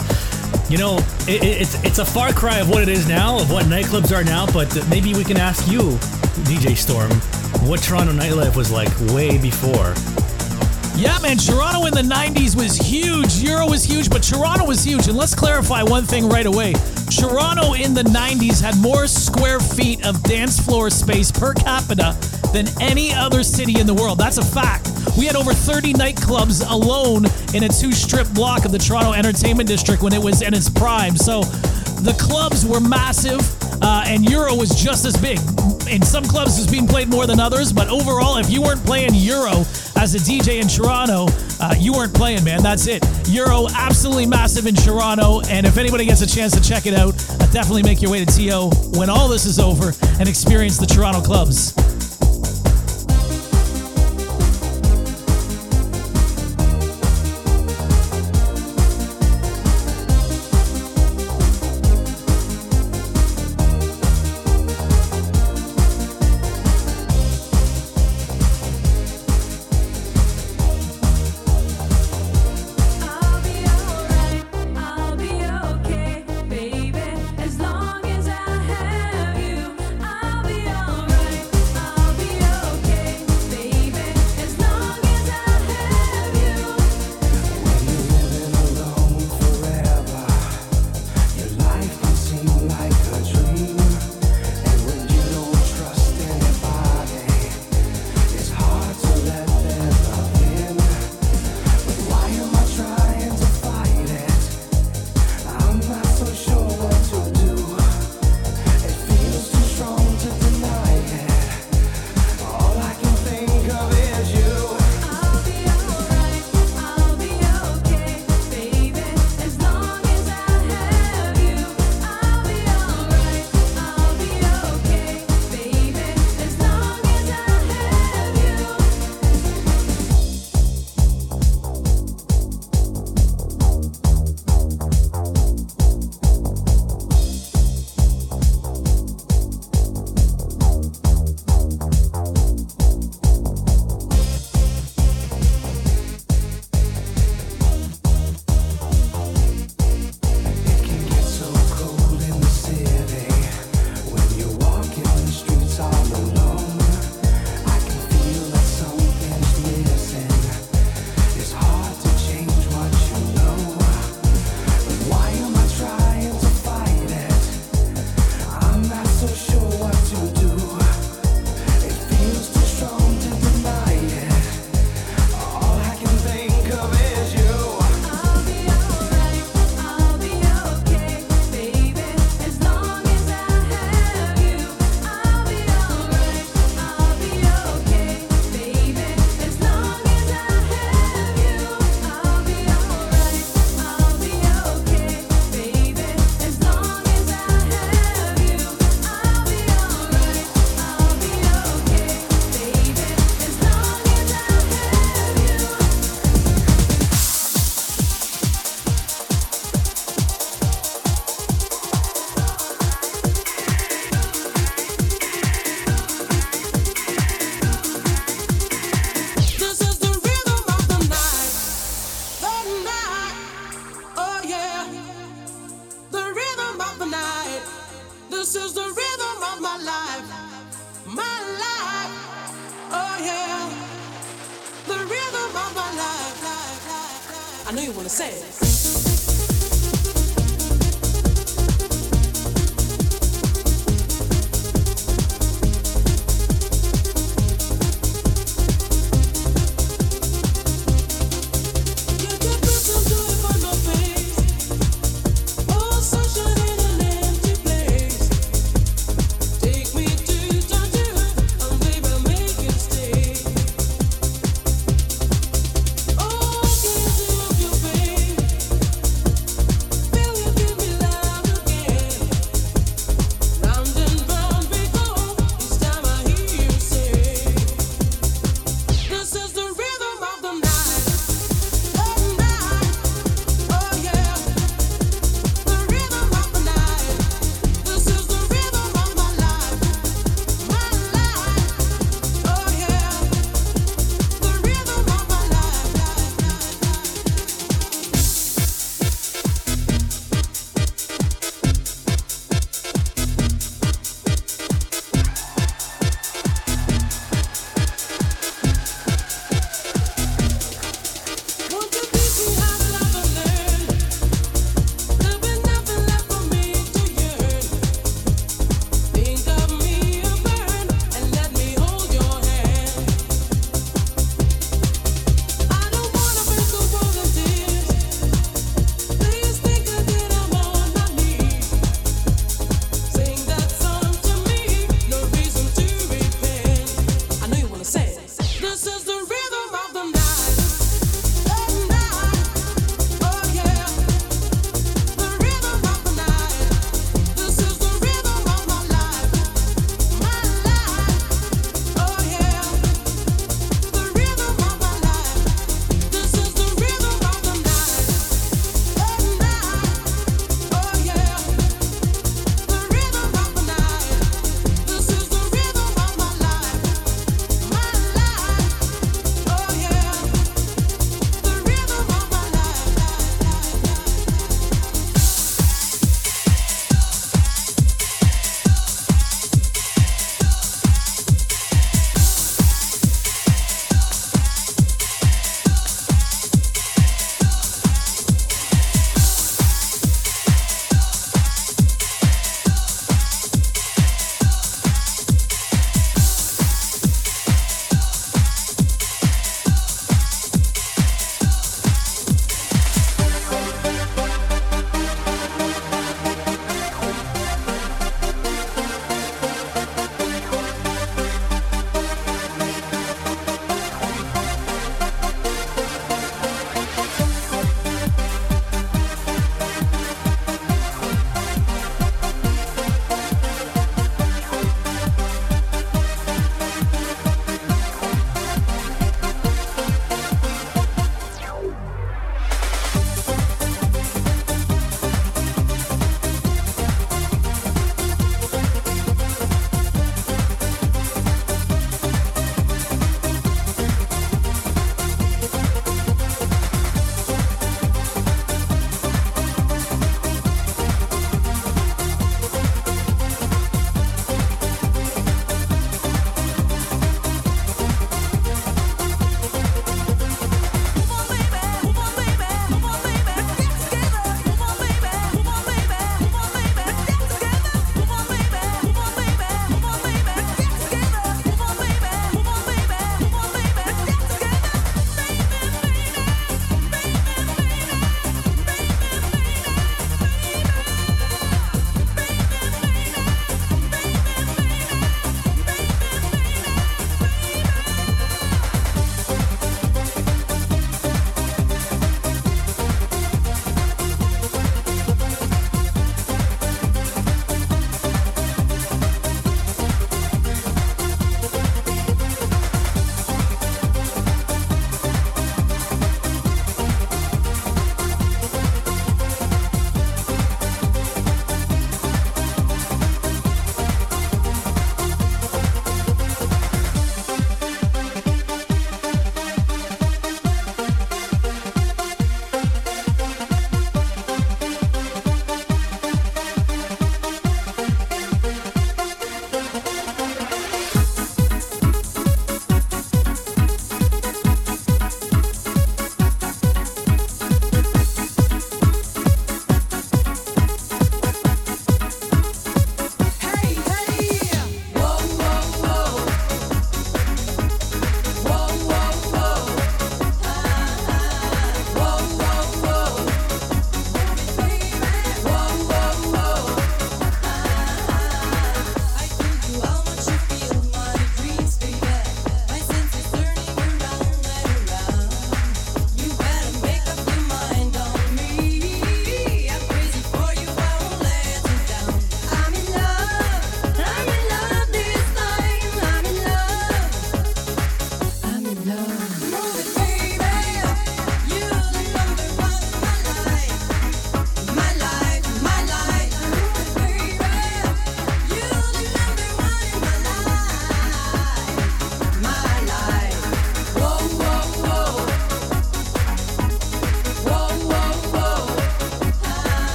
you know, it, it's it's a far cry of what it is now, of what nightclubs are now. But maybe we can ask you, DJ Storm, what Toronto nightlife was like way before yeah, man, Toronto in the 90s was huge. Euro was huge, but Toronto was huge. And let's clarify one thing right away Toronto in the 90s had more square feet of dance floor space per capita than any other city in the world. That's a fact. We had over 30 nightclubs alone in a two strip block of the Toronto Entertainment District when it was in its prime. So the clubs were massive. Uh, and Euro was just as big. In some clubs, it's being played more than others, but overall, if you weren't playing Euro, as a DJ in Toronto, uh, you weren't playing, man. That's it. Euro absolutely massive in Toronto. And if anybody gets a chance to check it out, uh, definitely make your way to TO when all this is over and experience the Toronto clubs.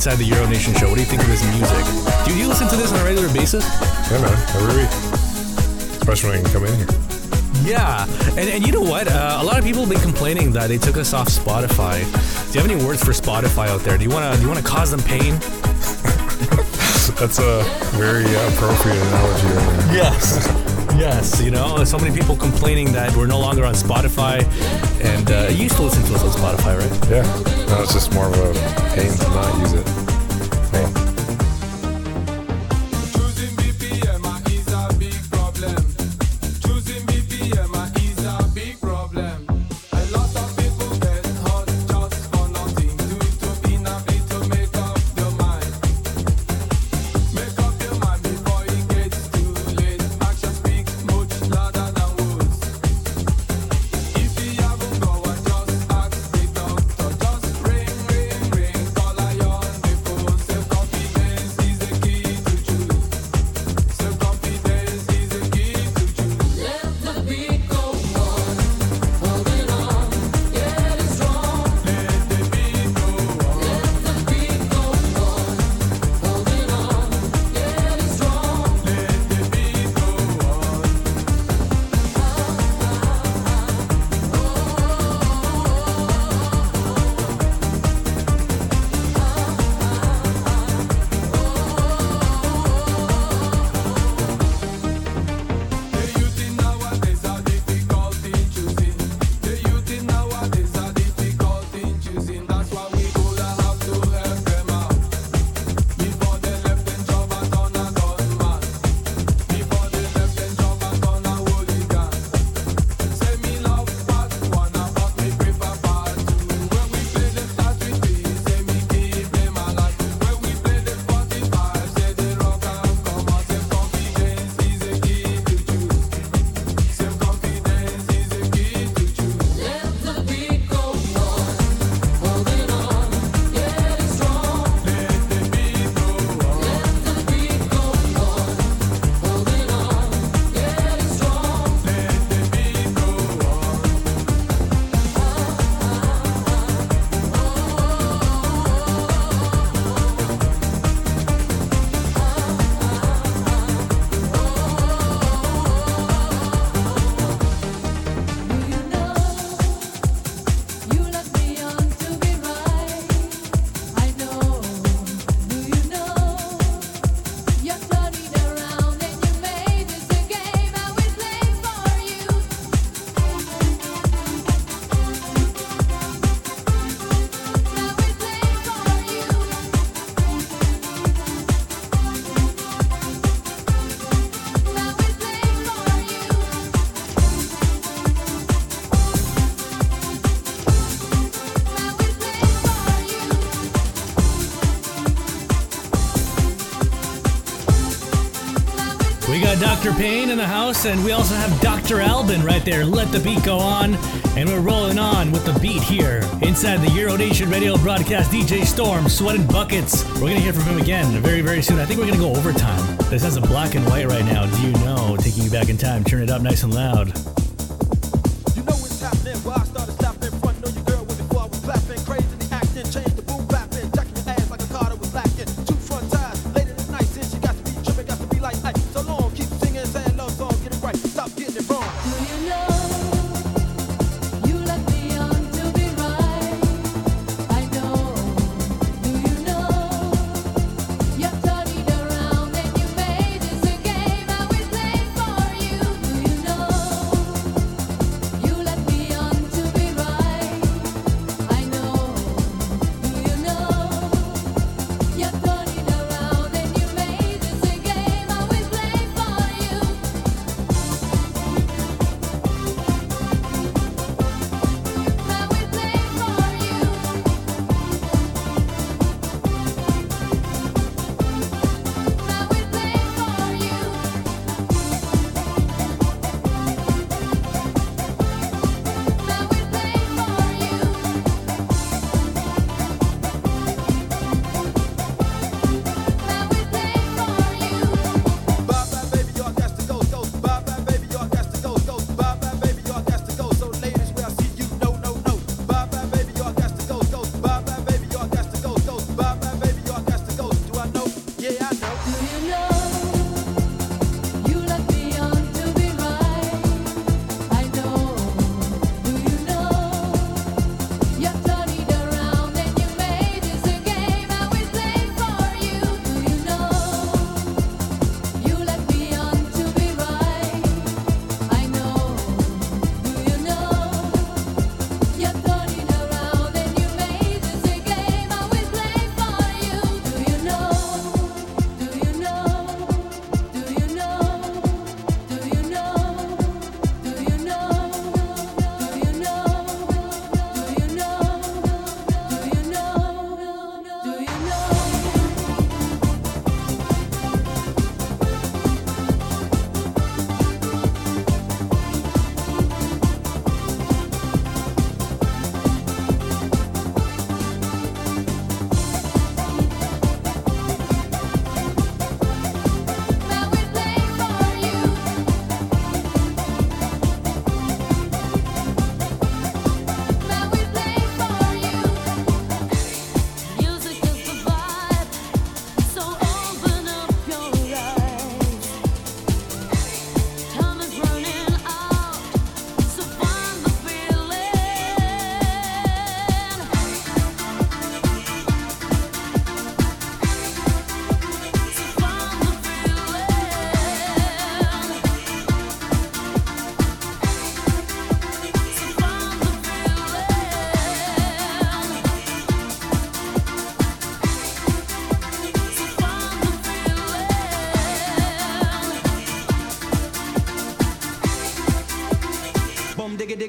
Inside the Euro Nation show. What do you think of this music? Do you listen to this on a regular basis? Yeah, man. Every week. Especially when I can come in here. Yeah, and, and you know what? Uh, a lot of people have been complaining that they took us off Spotify. Do you have any words for Spotify out there? Do you wanna do you wanna cause them pain? That's a very uh, appropriate analogy right. Yes. Yes, you know, so many people complaining that we're no longer on Spotify, and uh, you used to listen to us on Spotify, right? Yeah. No, it's just more of a pain to not use it. Dr. Payne in the house, and we also have Dr. Alban right there. Let the beat go on, and we're rolling on with the beat here inside the Euro Nation radio broadcast. DJ Storm, sweating buckets. We're gonna hear from him again very, very soon. I think we're gonna go overtime. This has a black and white right now. Do you know? Taking you back in time. Turn it up nice and loud.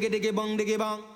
diggy diggy bong diggy bong.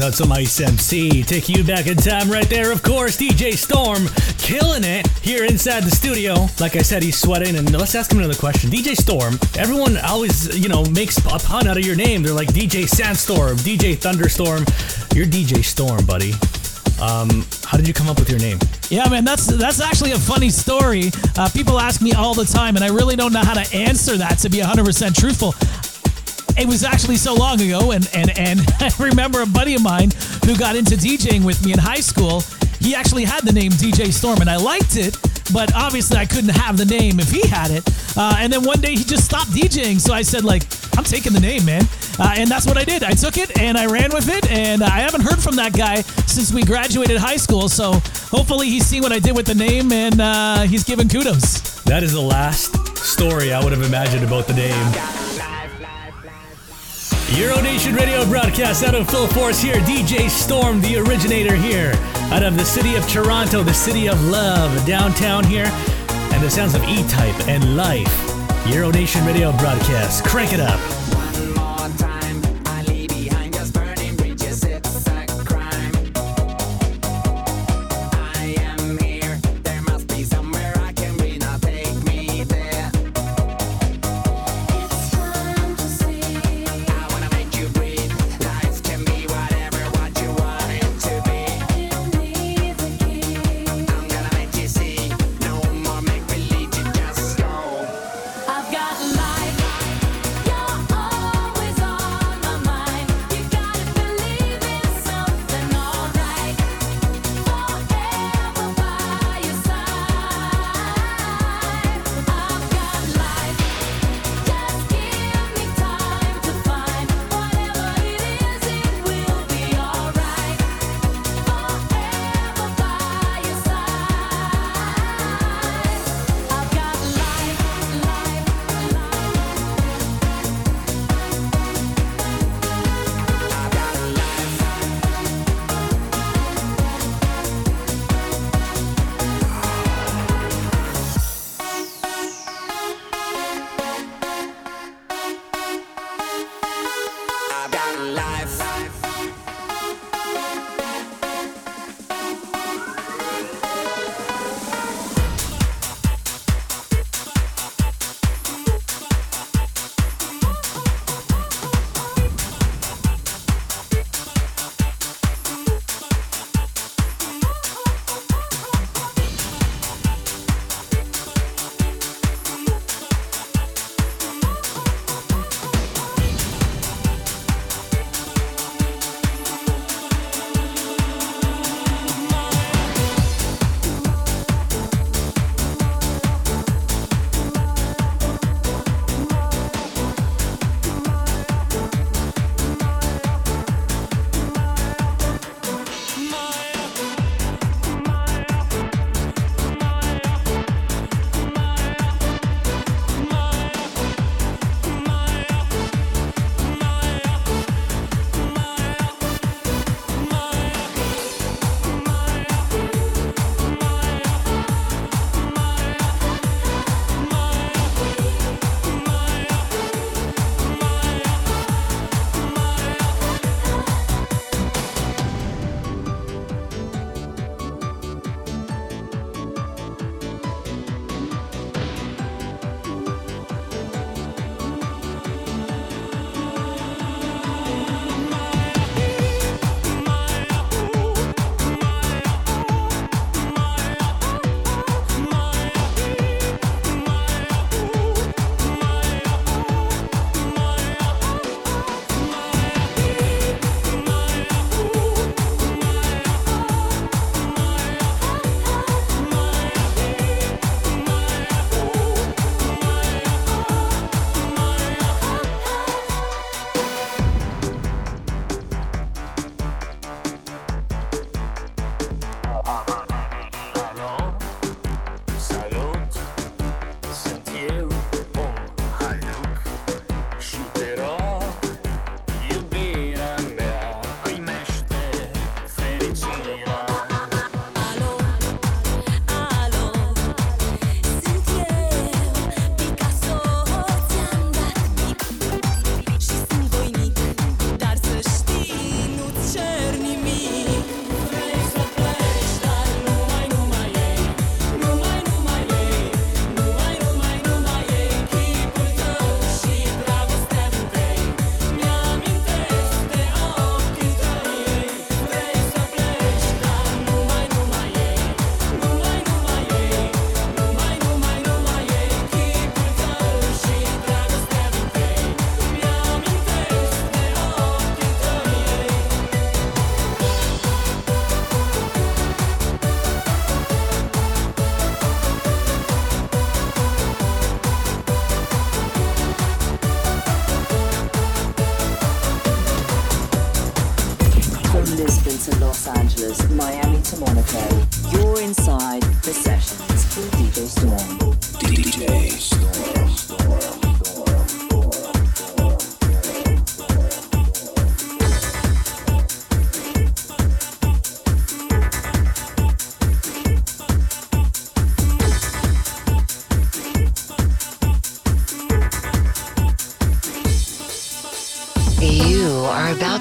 Without some Ice MC. Take you back in time right there, of course. DJ Storm killing it here inside the studio. Like I said, he's sweating. And let's ask him another question. DJ Storm, everyone always, you know, makes a pun out of your name. They're like DJ Sandstorm, DJ Thunderstorm. You're DJ Storm, buddy. Um, how did you come up with your name? Yeah, man, that's that's actually a funny story. Uh, people ask me all the time, and I really don't know how to answer that. To be 100% truthful, it was actually so long ago, and and and I remember a buddy of mine who got into DJing with me in high school. He actually had the name DJ Storm, and I liked it, but obviously I couldn't have the name if he had it. Uh, and then one day he just stopped DJing, so I said like, I'm taking the name, man. Uh, and that's what I did. I took it and I ran with it, and I haven't heard from that guy since we graduated high school. So hopefully he's seen what I did with the name and uh, he's given kudos. That is the last story I would have imagined about the name. Euro Nation Radio broadcast out of full force here. DJ Storm, the originator here, out of the city of Toronto, the city of love, downtown here, and the sounds of E Type and Life. Euro Nation Radio broadcast. Crank it up.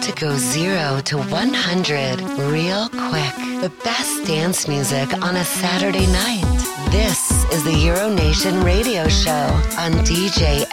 To go zero to 100 real quick. The best dance music on a Saturday night. This is the Euronation radio show on DJFM.ca.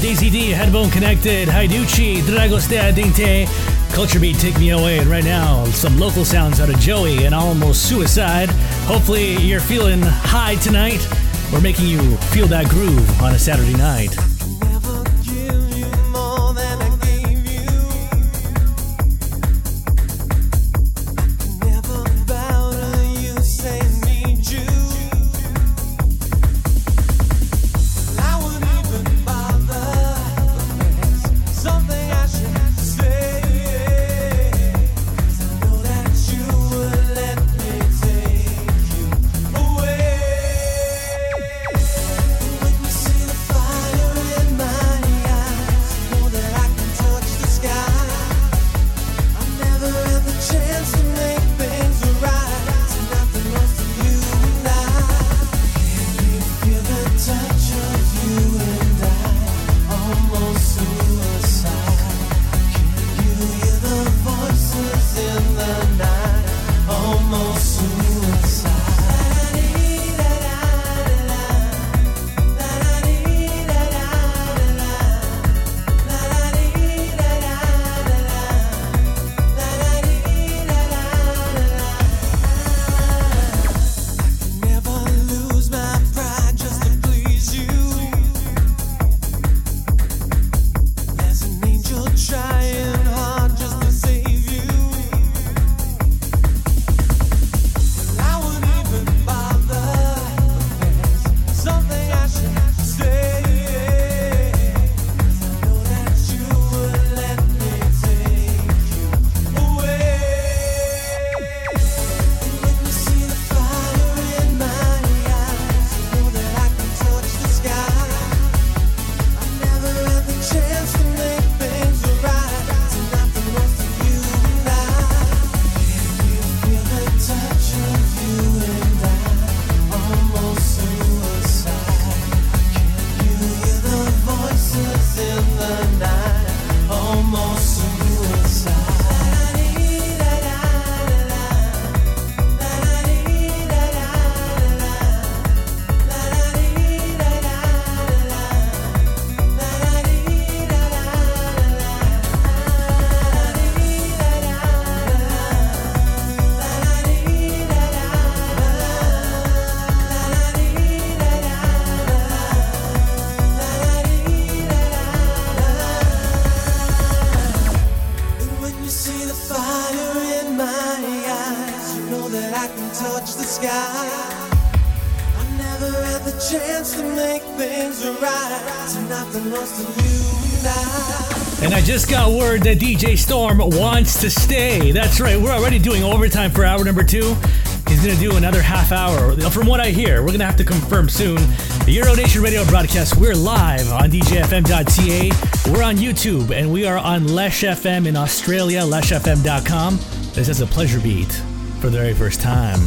D.C.D. Headbone Connected, Haiducii, Dragostea Din Tei, Culture Beat Take Me Away, and right now, some local sounds out of Joey and Almost Suicide. Hopefully, you're feeling high tonight. We're making you feel that groove on a Saturday night. DJ Storm wants to stay. That's right, we're already doing overtime for hour number two. He's gonna do another half hour. From what I hear, we're gonna have to confirm soon. The Euro Nation Radio broadcast, we're live on DJFM.ca, we're on YouTube, and we are on Lesh FM in Australia, leshfm.com. This is a pleasure beat for the very first time.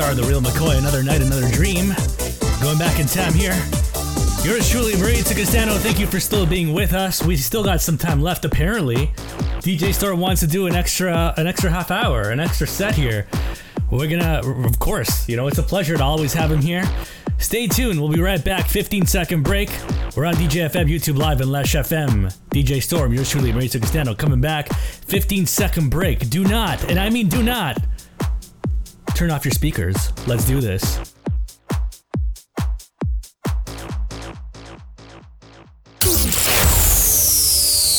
The real McCoy, another night, another dream. Going back in time here. Yours truly, Maria Castano. Thank you for still being with us. We still got some time left, apparently. DJ Star wants to do an extra, an extra half hour, an extra set here. We're gonna, of course, you know, it's a pleasure to always have him here. Stay tuned. We'll be right back. 15 second break. We're on DJFM, YouTube Live, and Lesh FM. DJ Storm, yours truly, Maria Castano, coming back. 15 second break. Do not, and I mean do not, turn off your speakers. Let's do this.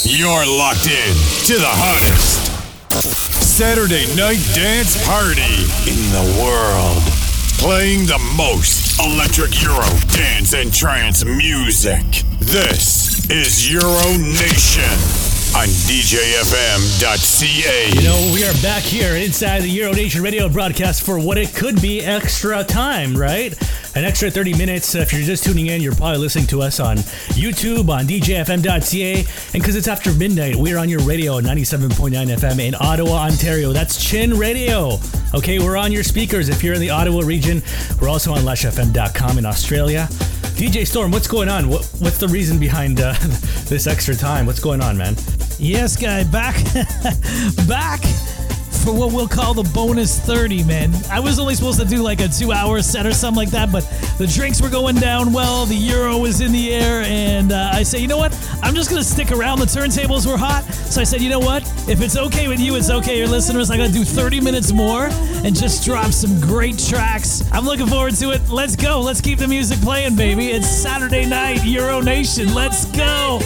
You're locked in to the hottest Saturday night dance party in the world. Playing the most electric Euro dance and trance music. This is Euro Nation on DJFM.ca. You know, we are back here inside the Euro Nation radio broadcast for what it could be extra time, right? An extra 30 minutes. If you're just tuning in, you're probably listening to us on YouTube, on DJFM.ca. And because it's after midnight, we're on your radio at 97.9 FM in Ottawa, Ontario. That's Chin Radio. Okay, we're on your speakers if you're in the Ottawa region. We're also on LashFM.com in Australia. DJ Storm, what's going on? What, what's the reason behind uh, this extra time? What's going on, man? Yes, guy, back, back for what we'll call the bonus 30, man. I was only supposed to do like a two hour set or something like that, but the drinks were going down well, the euro was in the air, and uh, I say, you know what? I'm just gonna stick around. The turntables were hot, so I said, you know what? If it's okay with you, it's okay, your listeners. I gotta do 30 minutes more and just drop some great tracks. I'm looking forward to it. Let's go. Let's keep the music playing, baby. It's Saturday night, Euro Nation. Let's go.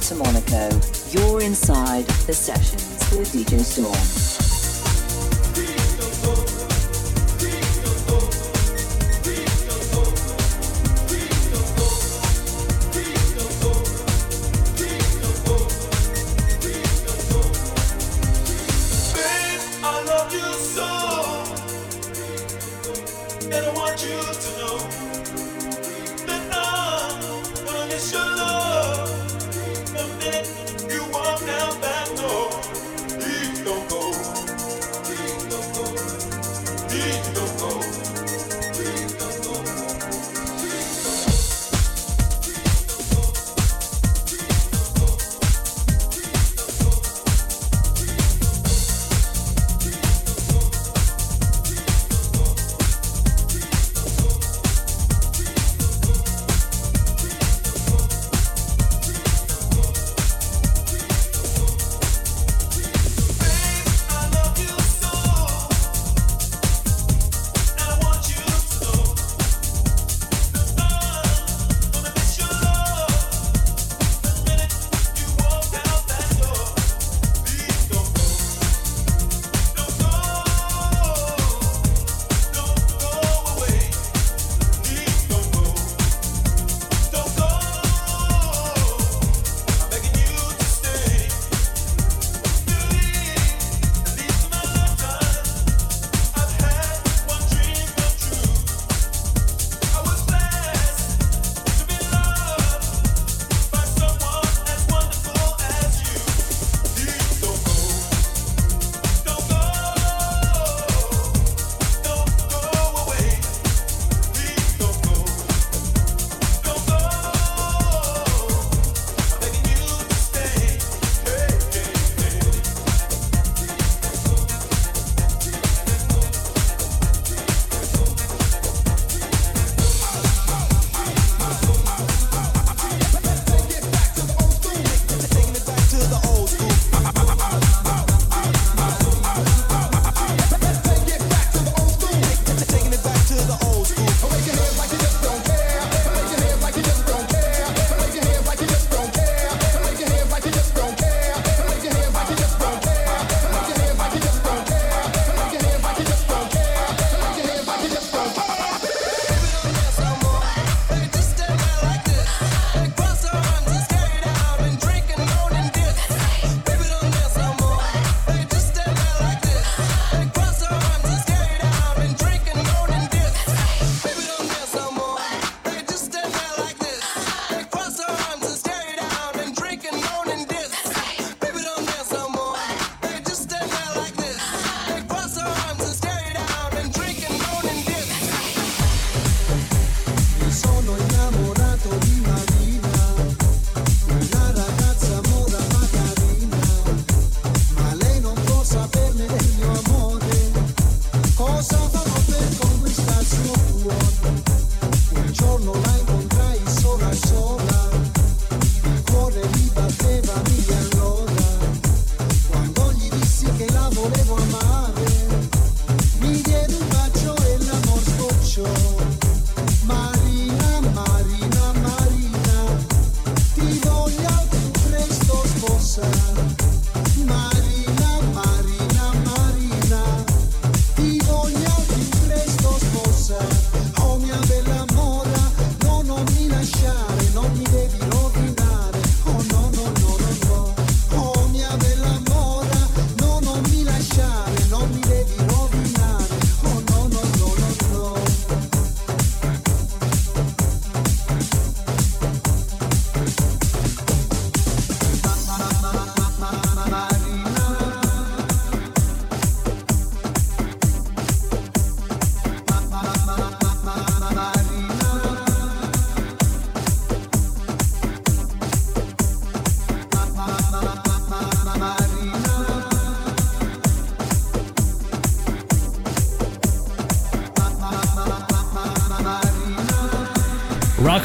To Monaco, you're inside the sessions with DJ Storm.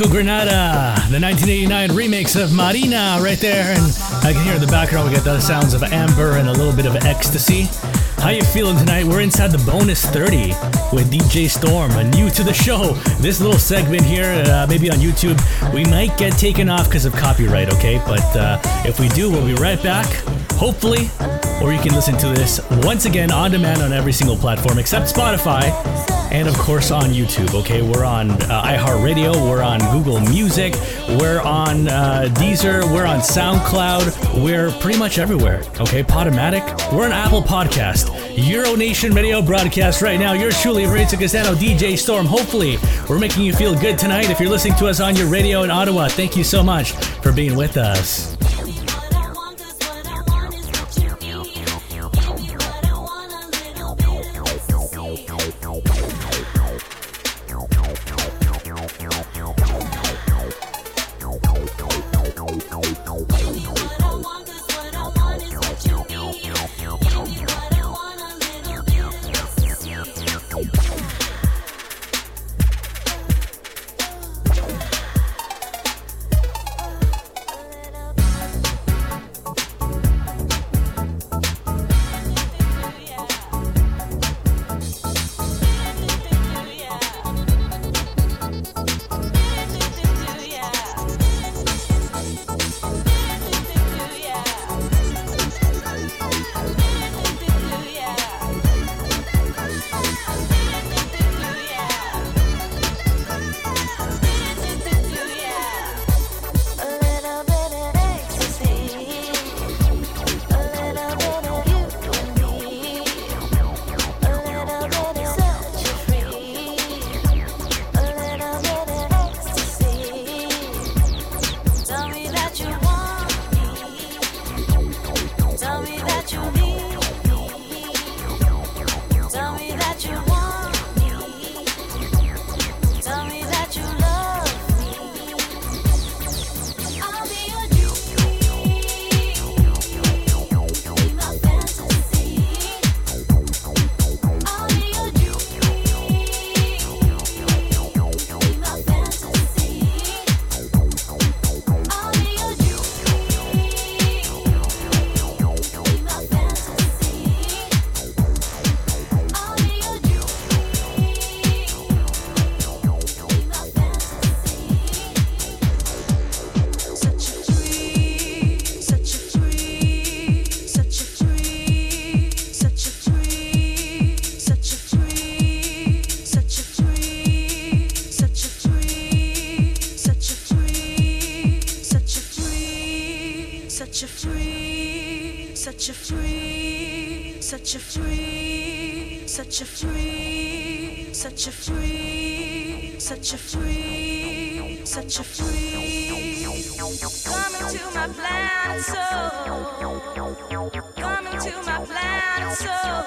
Rocco Granata, the 1989 remix of Marina, right there. And I can hear in the background we got the sounds of amber and a little bit of ecstasy. How you feeling tonight? We're inside the bonus 30 with DJ Storm, a new to the show. This little segment here, uh, maybe on YouTube, we might get taken off because of copyright, okay? But uh, if we do, we'll be right back, hopefully. Or you can listen to this once again on demand on every single platform except Spotify and of course on YouTube. Okay, we're on uh, iHeartRadio, we're on Google Music, we're on uh, Deezer, we're on SoundCloud, we're pretty much everywhere. Okay, Podomatic, we're an Apple Podcast, Euro Nation Radio broadcast right now. Yours truly, Maritza Castano, DJ Storm. Hopefully, we're making you feel good tonight. If you're listening to us on your radio in Ottawa, thank you so much for being with us. Such a free, such a free. Coming to my planet soul. Coming to my planet soul.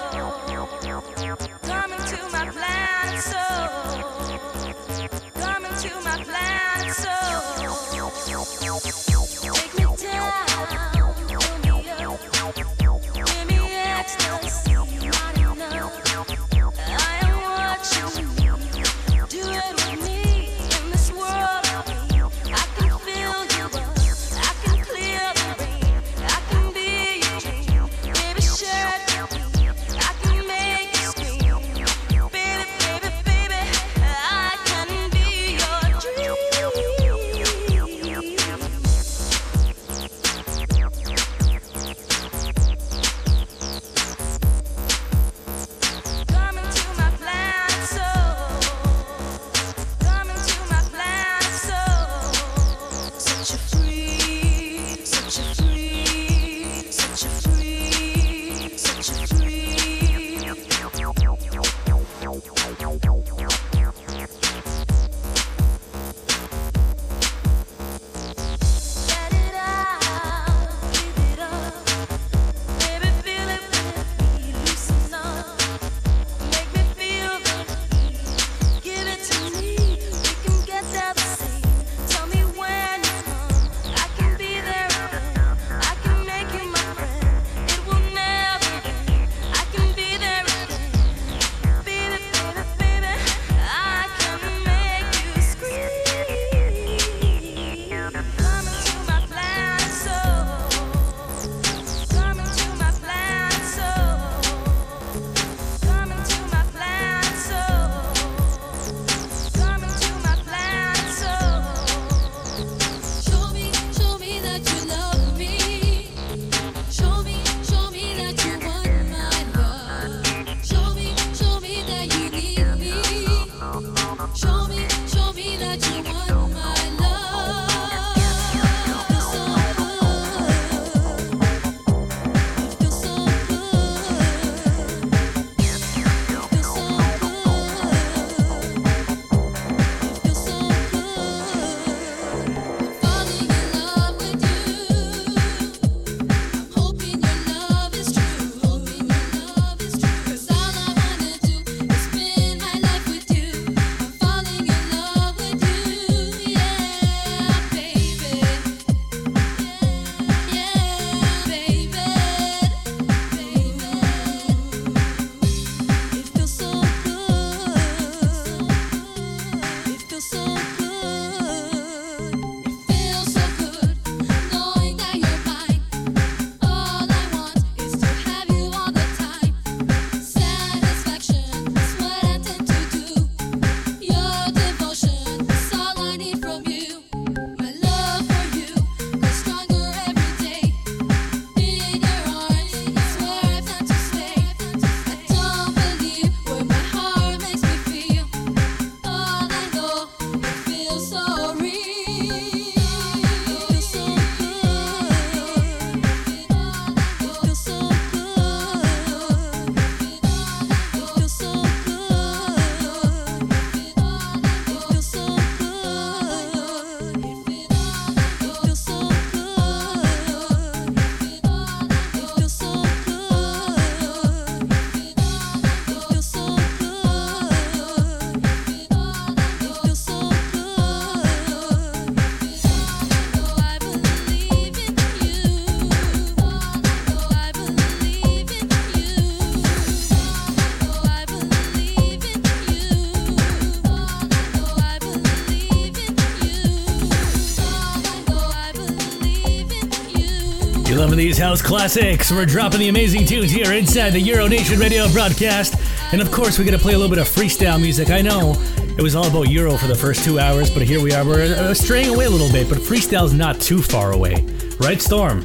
Classics? We're dropping the amazing tunes here inside the Euro Nation radio broadcast. And of course, we're going to play a little bit of freestyle music. I know it was all about Euro for the first two hours, but here we are. We're uh, straying away a little bit, but freestyle's not too far away. Right, Storm?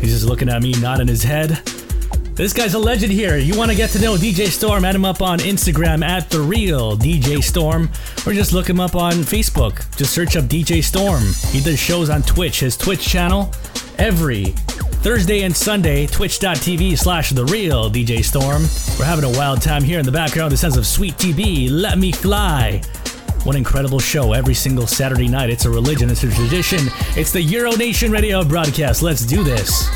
He's just looking at me, nodding his head. This guy's a legend here. You want to get to know DJ Storm? Add him up on Instagram at the real DJ Storm, or just look him up on Facebook. Just search up DJ Storm. He does shows on Twitch. His Twitch channel every Thursday and Sunday. Twitch.tv slash the real DJ Storm. We're having a wild time here in the background. The sounds of Sweet TB. Let me fly. What incredible show every single Saturday night. It's a religion, it's a tradition. It's the Euro Nation radio broadcast. Let's do this.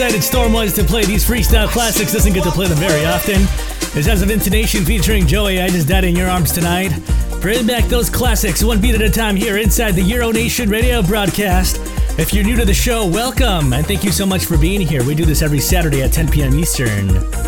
Excited Storm was to play these freestyle classics. Doesn't get to play them very often. This has of intonation featuring Joee. I just died in your arms tonight. Bring back those classics one beat at a time here inside the Euro Nation radio broadcast. If you're new to the show, welcome and thank you so much for being here. We do this every Saturday at 10 p.m. Eastern.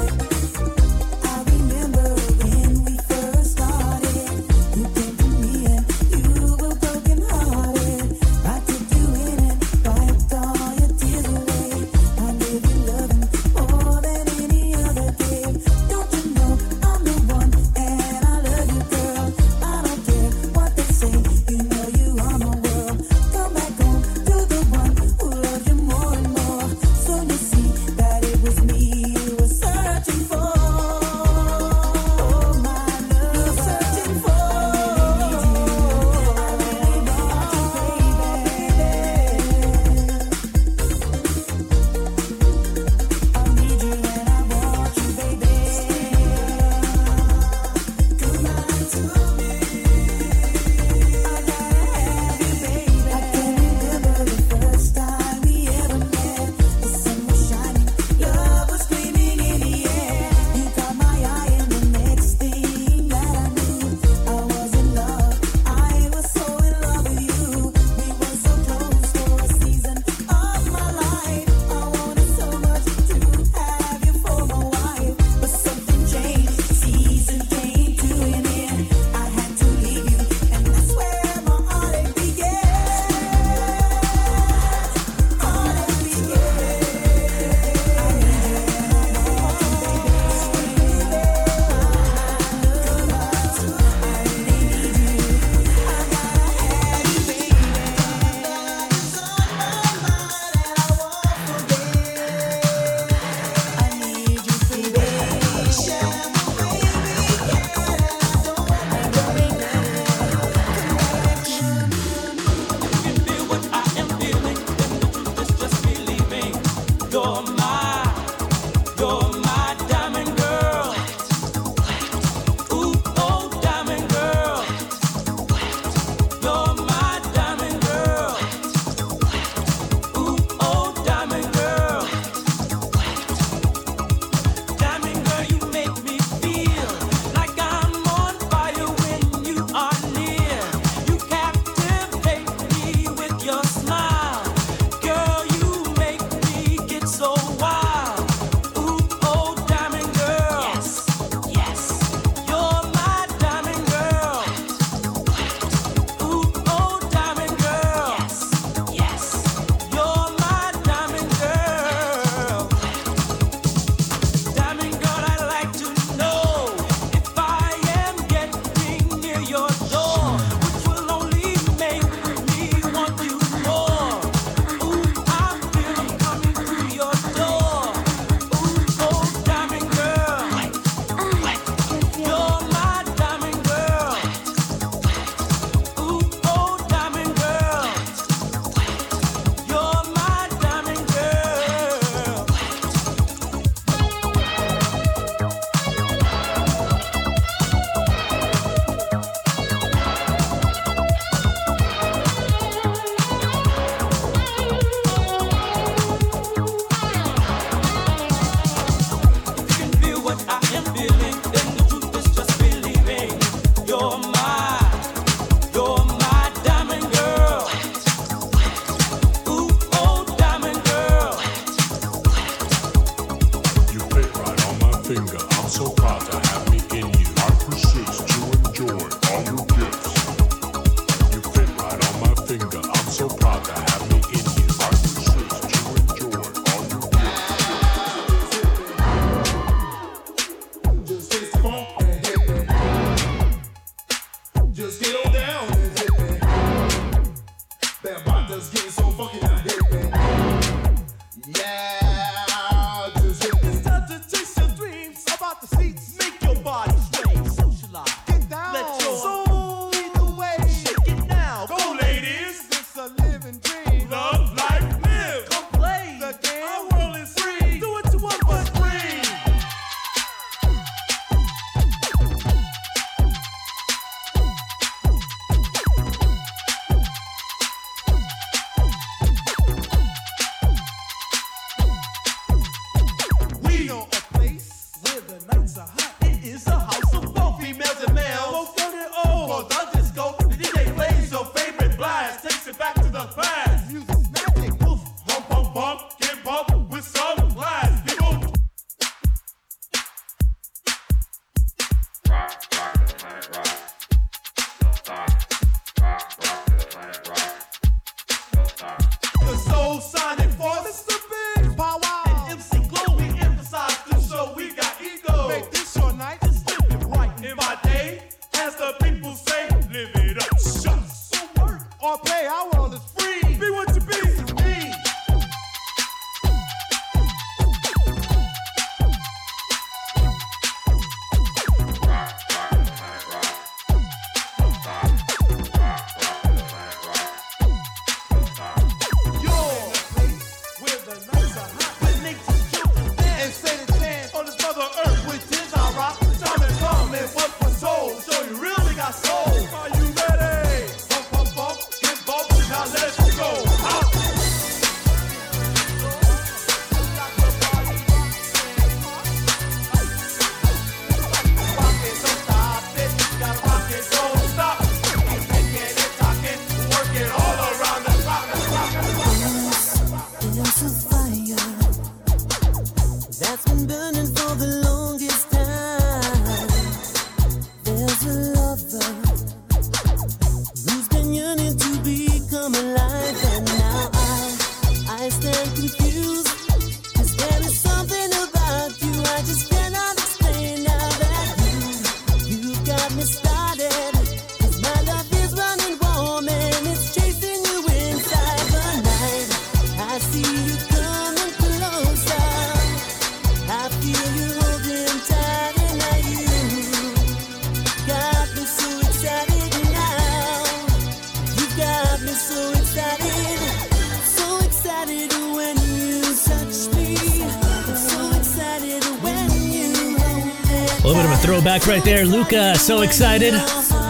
Throwback right there. Luca, so excited.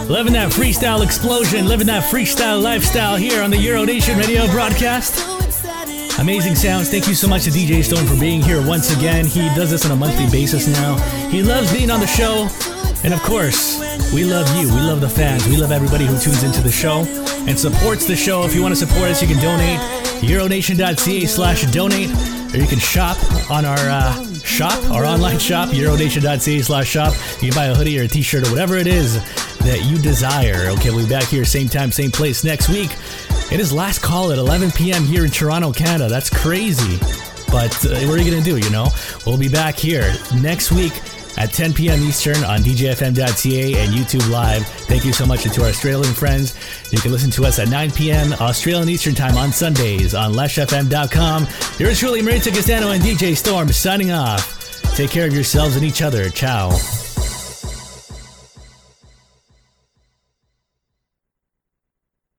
Living that freestyle explosion, living that freestyle lifestyle here on the Euro Nation radio broadcast. Amazing sounds. Thank you so much to DJ Storm for being here once again. He does this on a monthly basis now. He loves being on the show. And of course, we love you. We love the fans. We love everybody who tunes into the show and supports the show. If you want to support us, you can donate. Euronation.ca slash donate. Or you can shop on our uh, shop, our online shop, Euronation.ca slash shop. You can buy a hoodie or a t-shirt or whatever it is that you desire. Okay, we'll be back here same time, same place next week. It is last call at 11 p.m. here in Toronto, Canada. That's crazy. But uh, what are you going to do, you know? We'll be back here next week at 10 p.m. Eastern on DJFM.ca and YouTube Live. Thank you so much to our Australian friends. You can listen to us at 9 p.m. Australian Eastern Time on Sundays on LeshFM.com. Yours truly, Marita Castano and DJ Storm signing off. Take care of yourselves and each other. Ciao.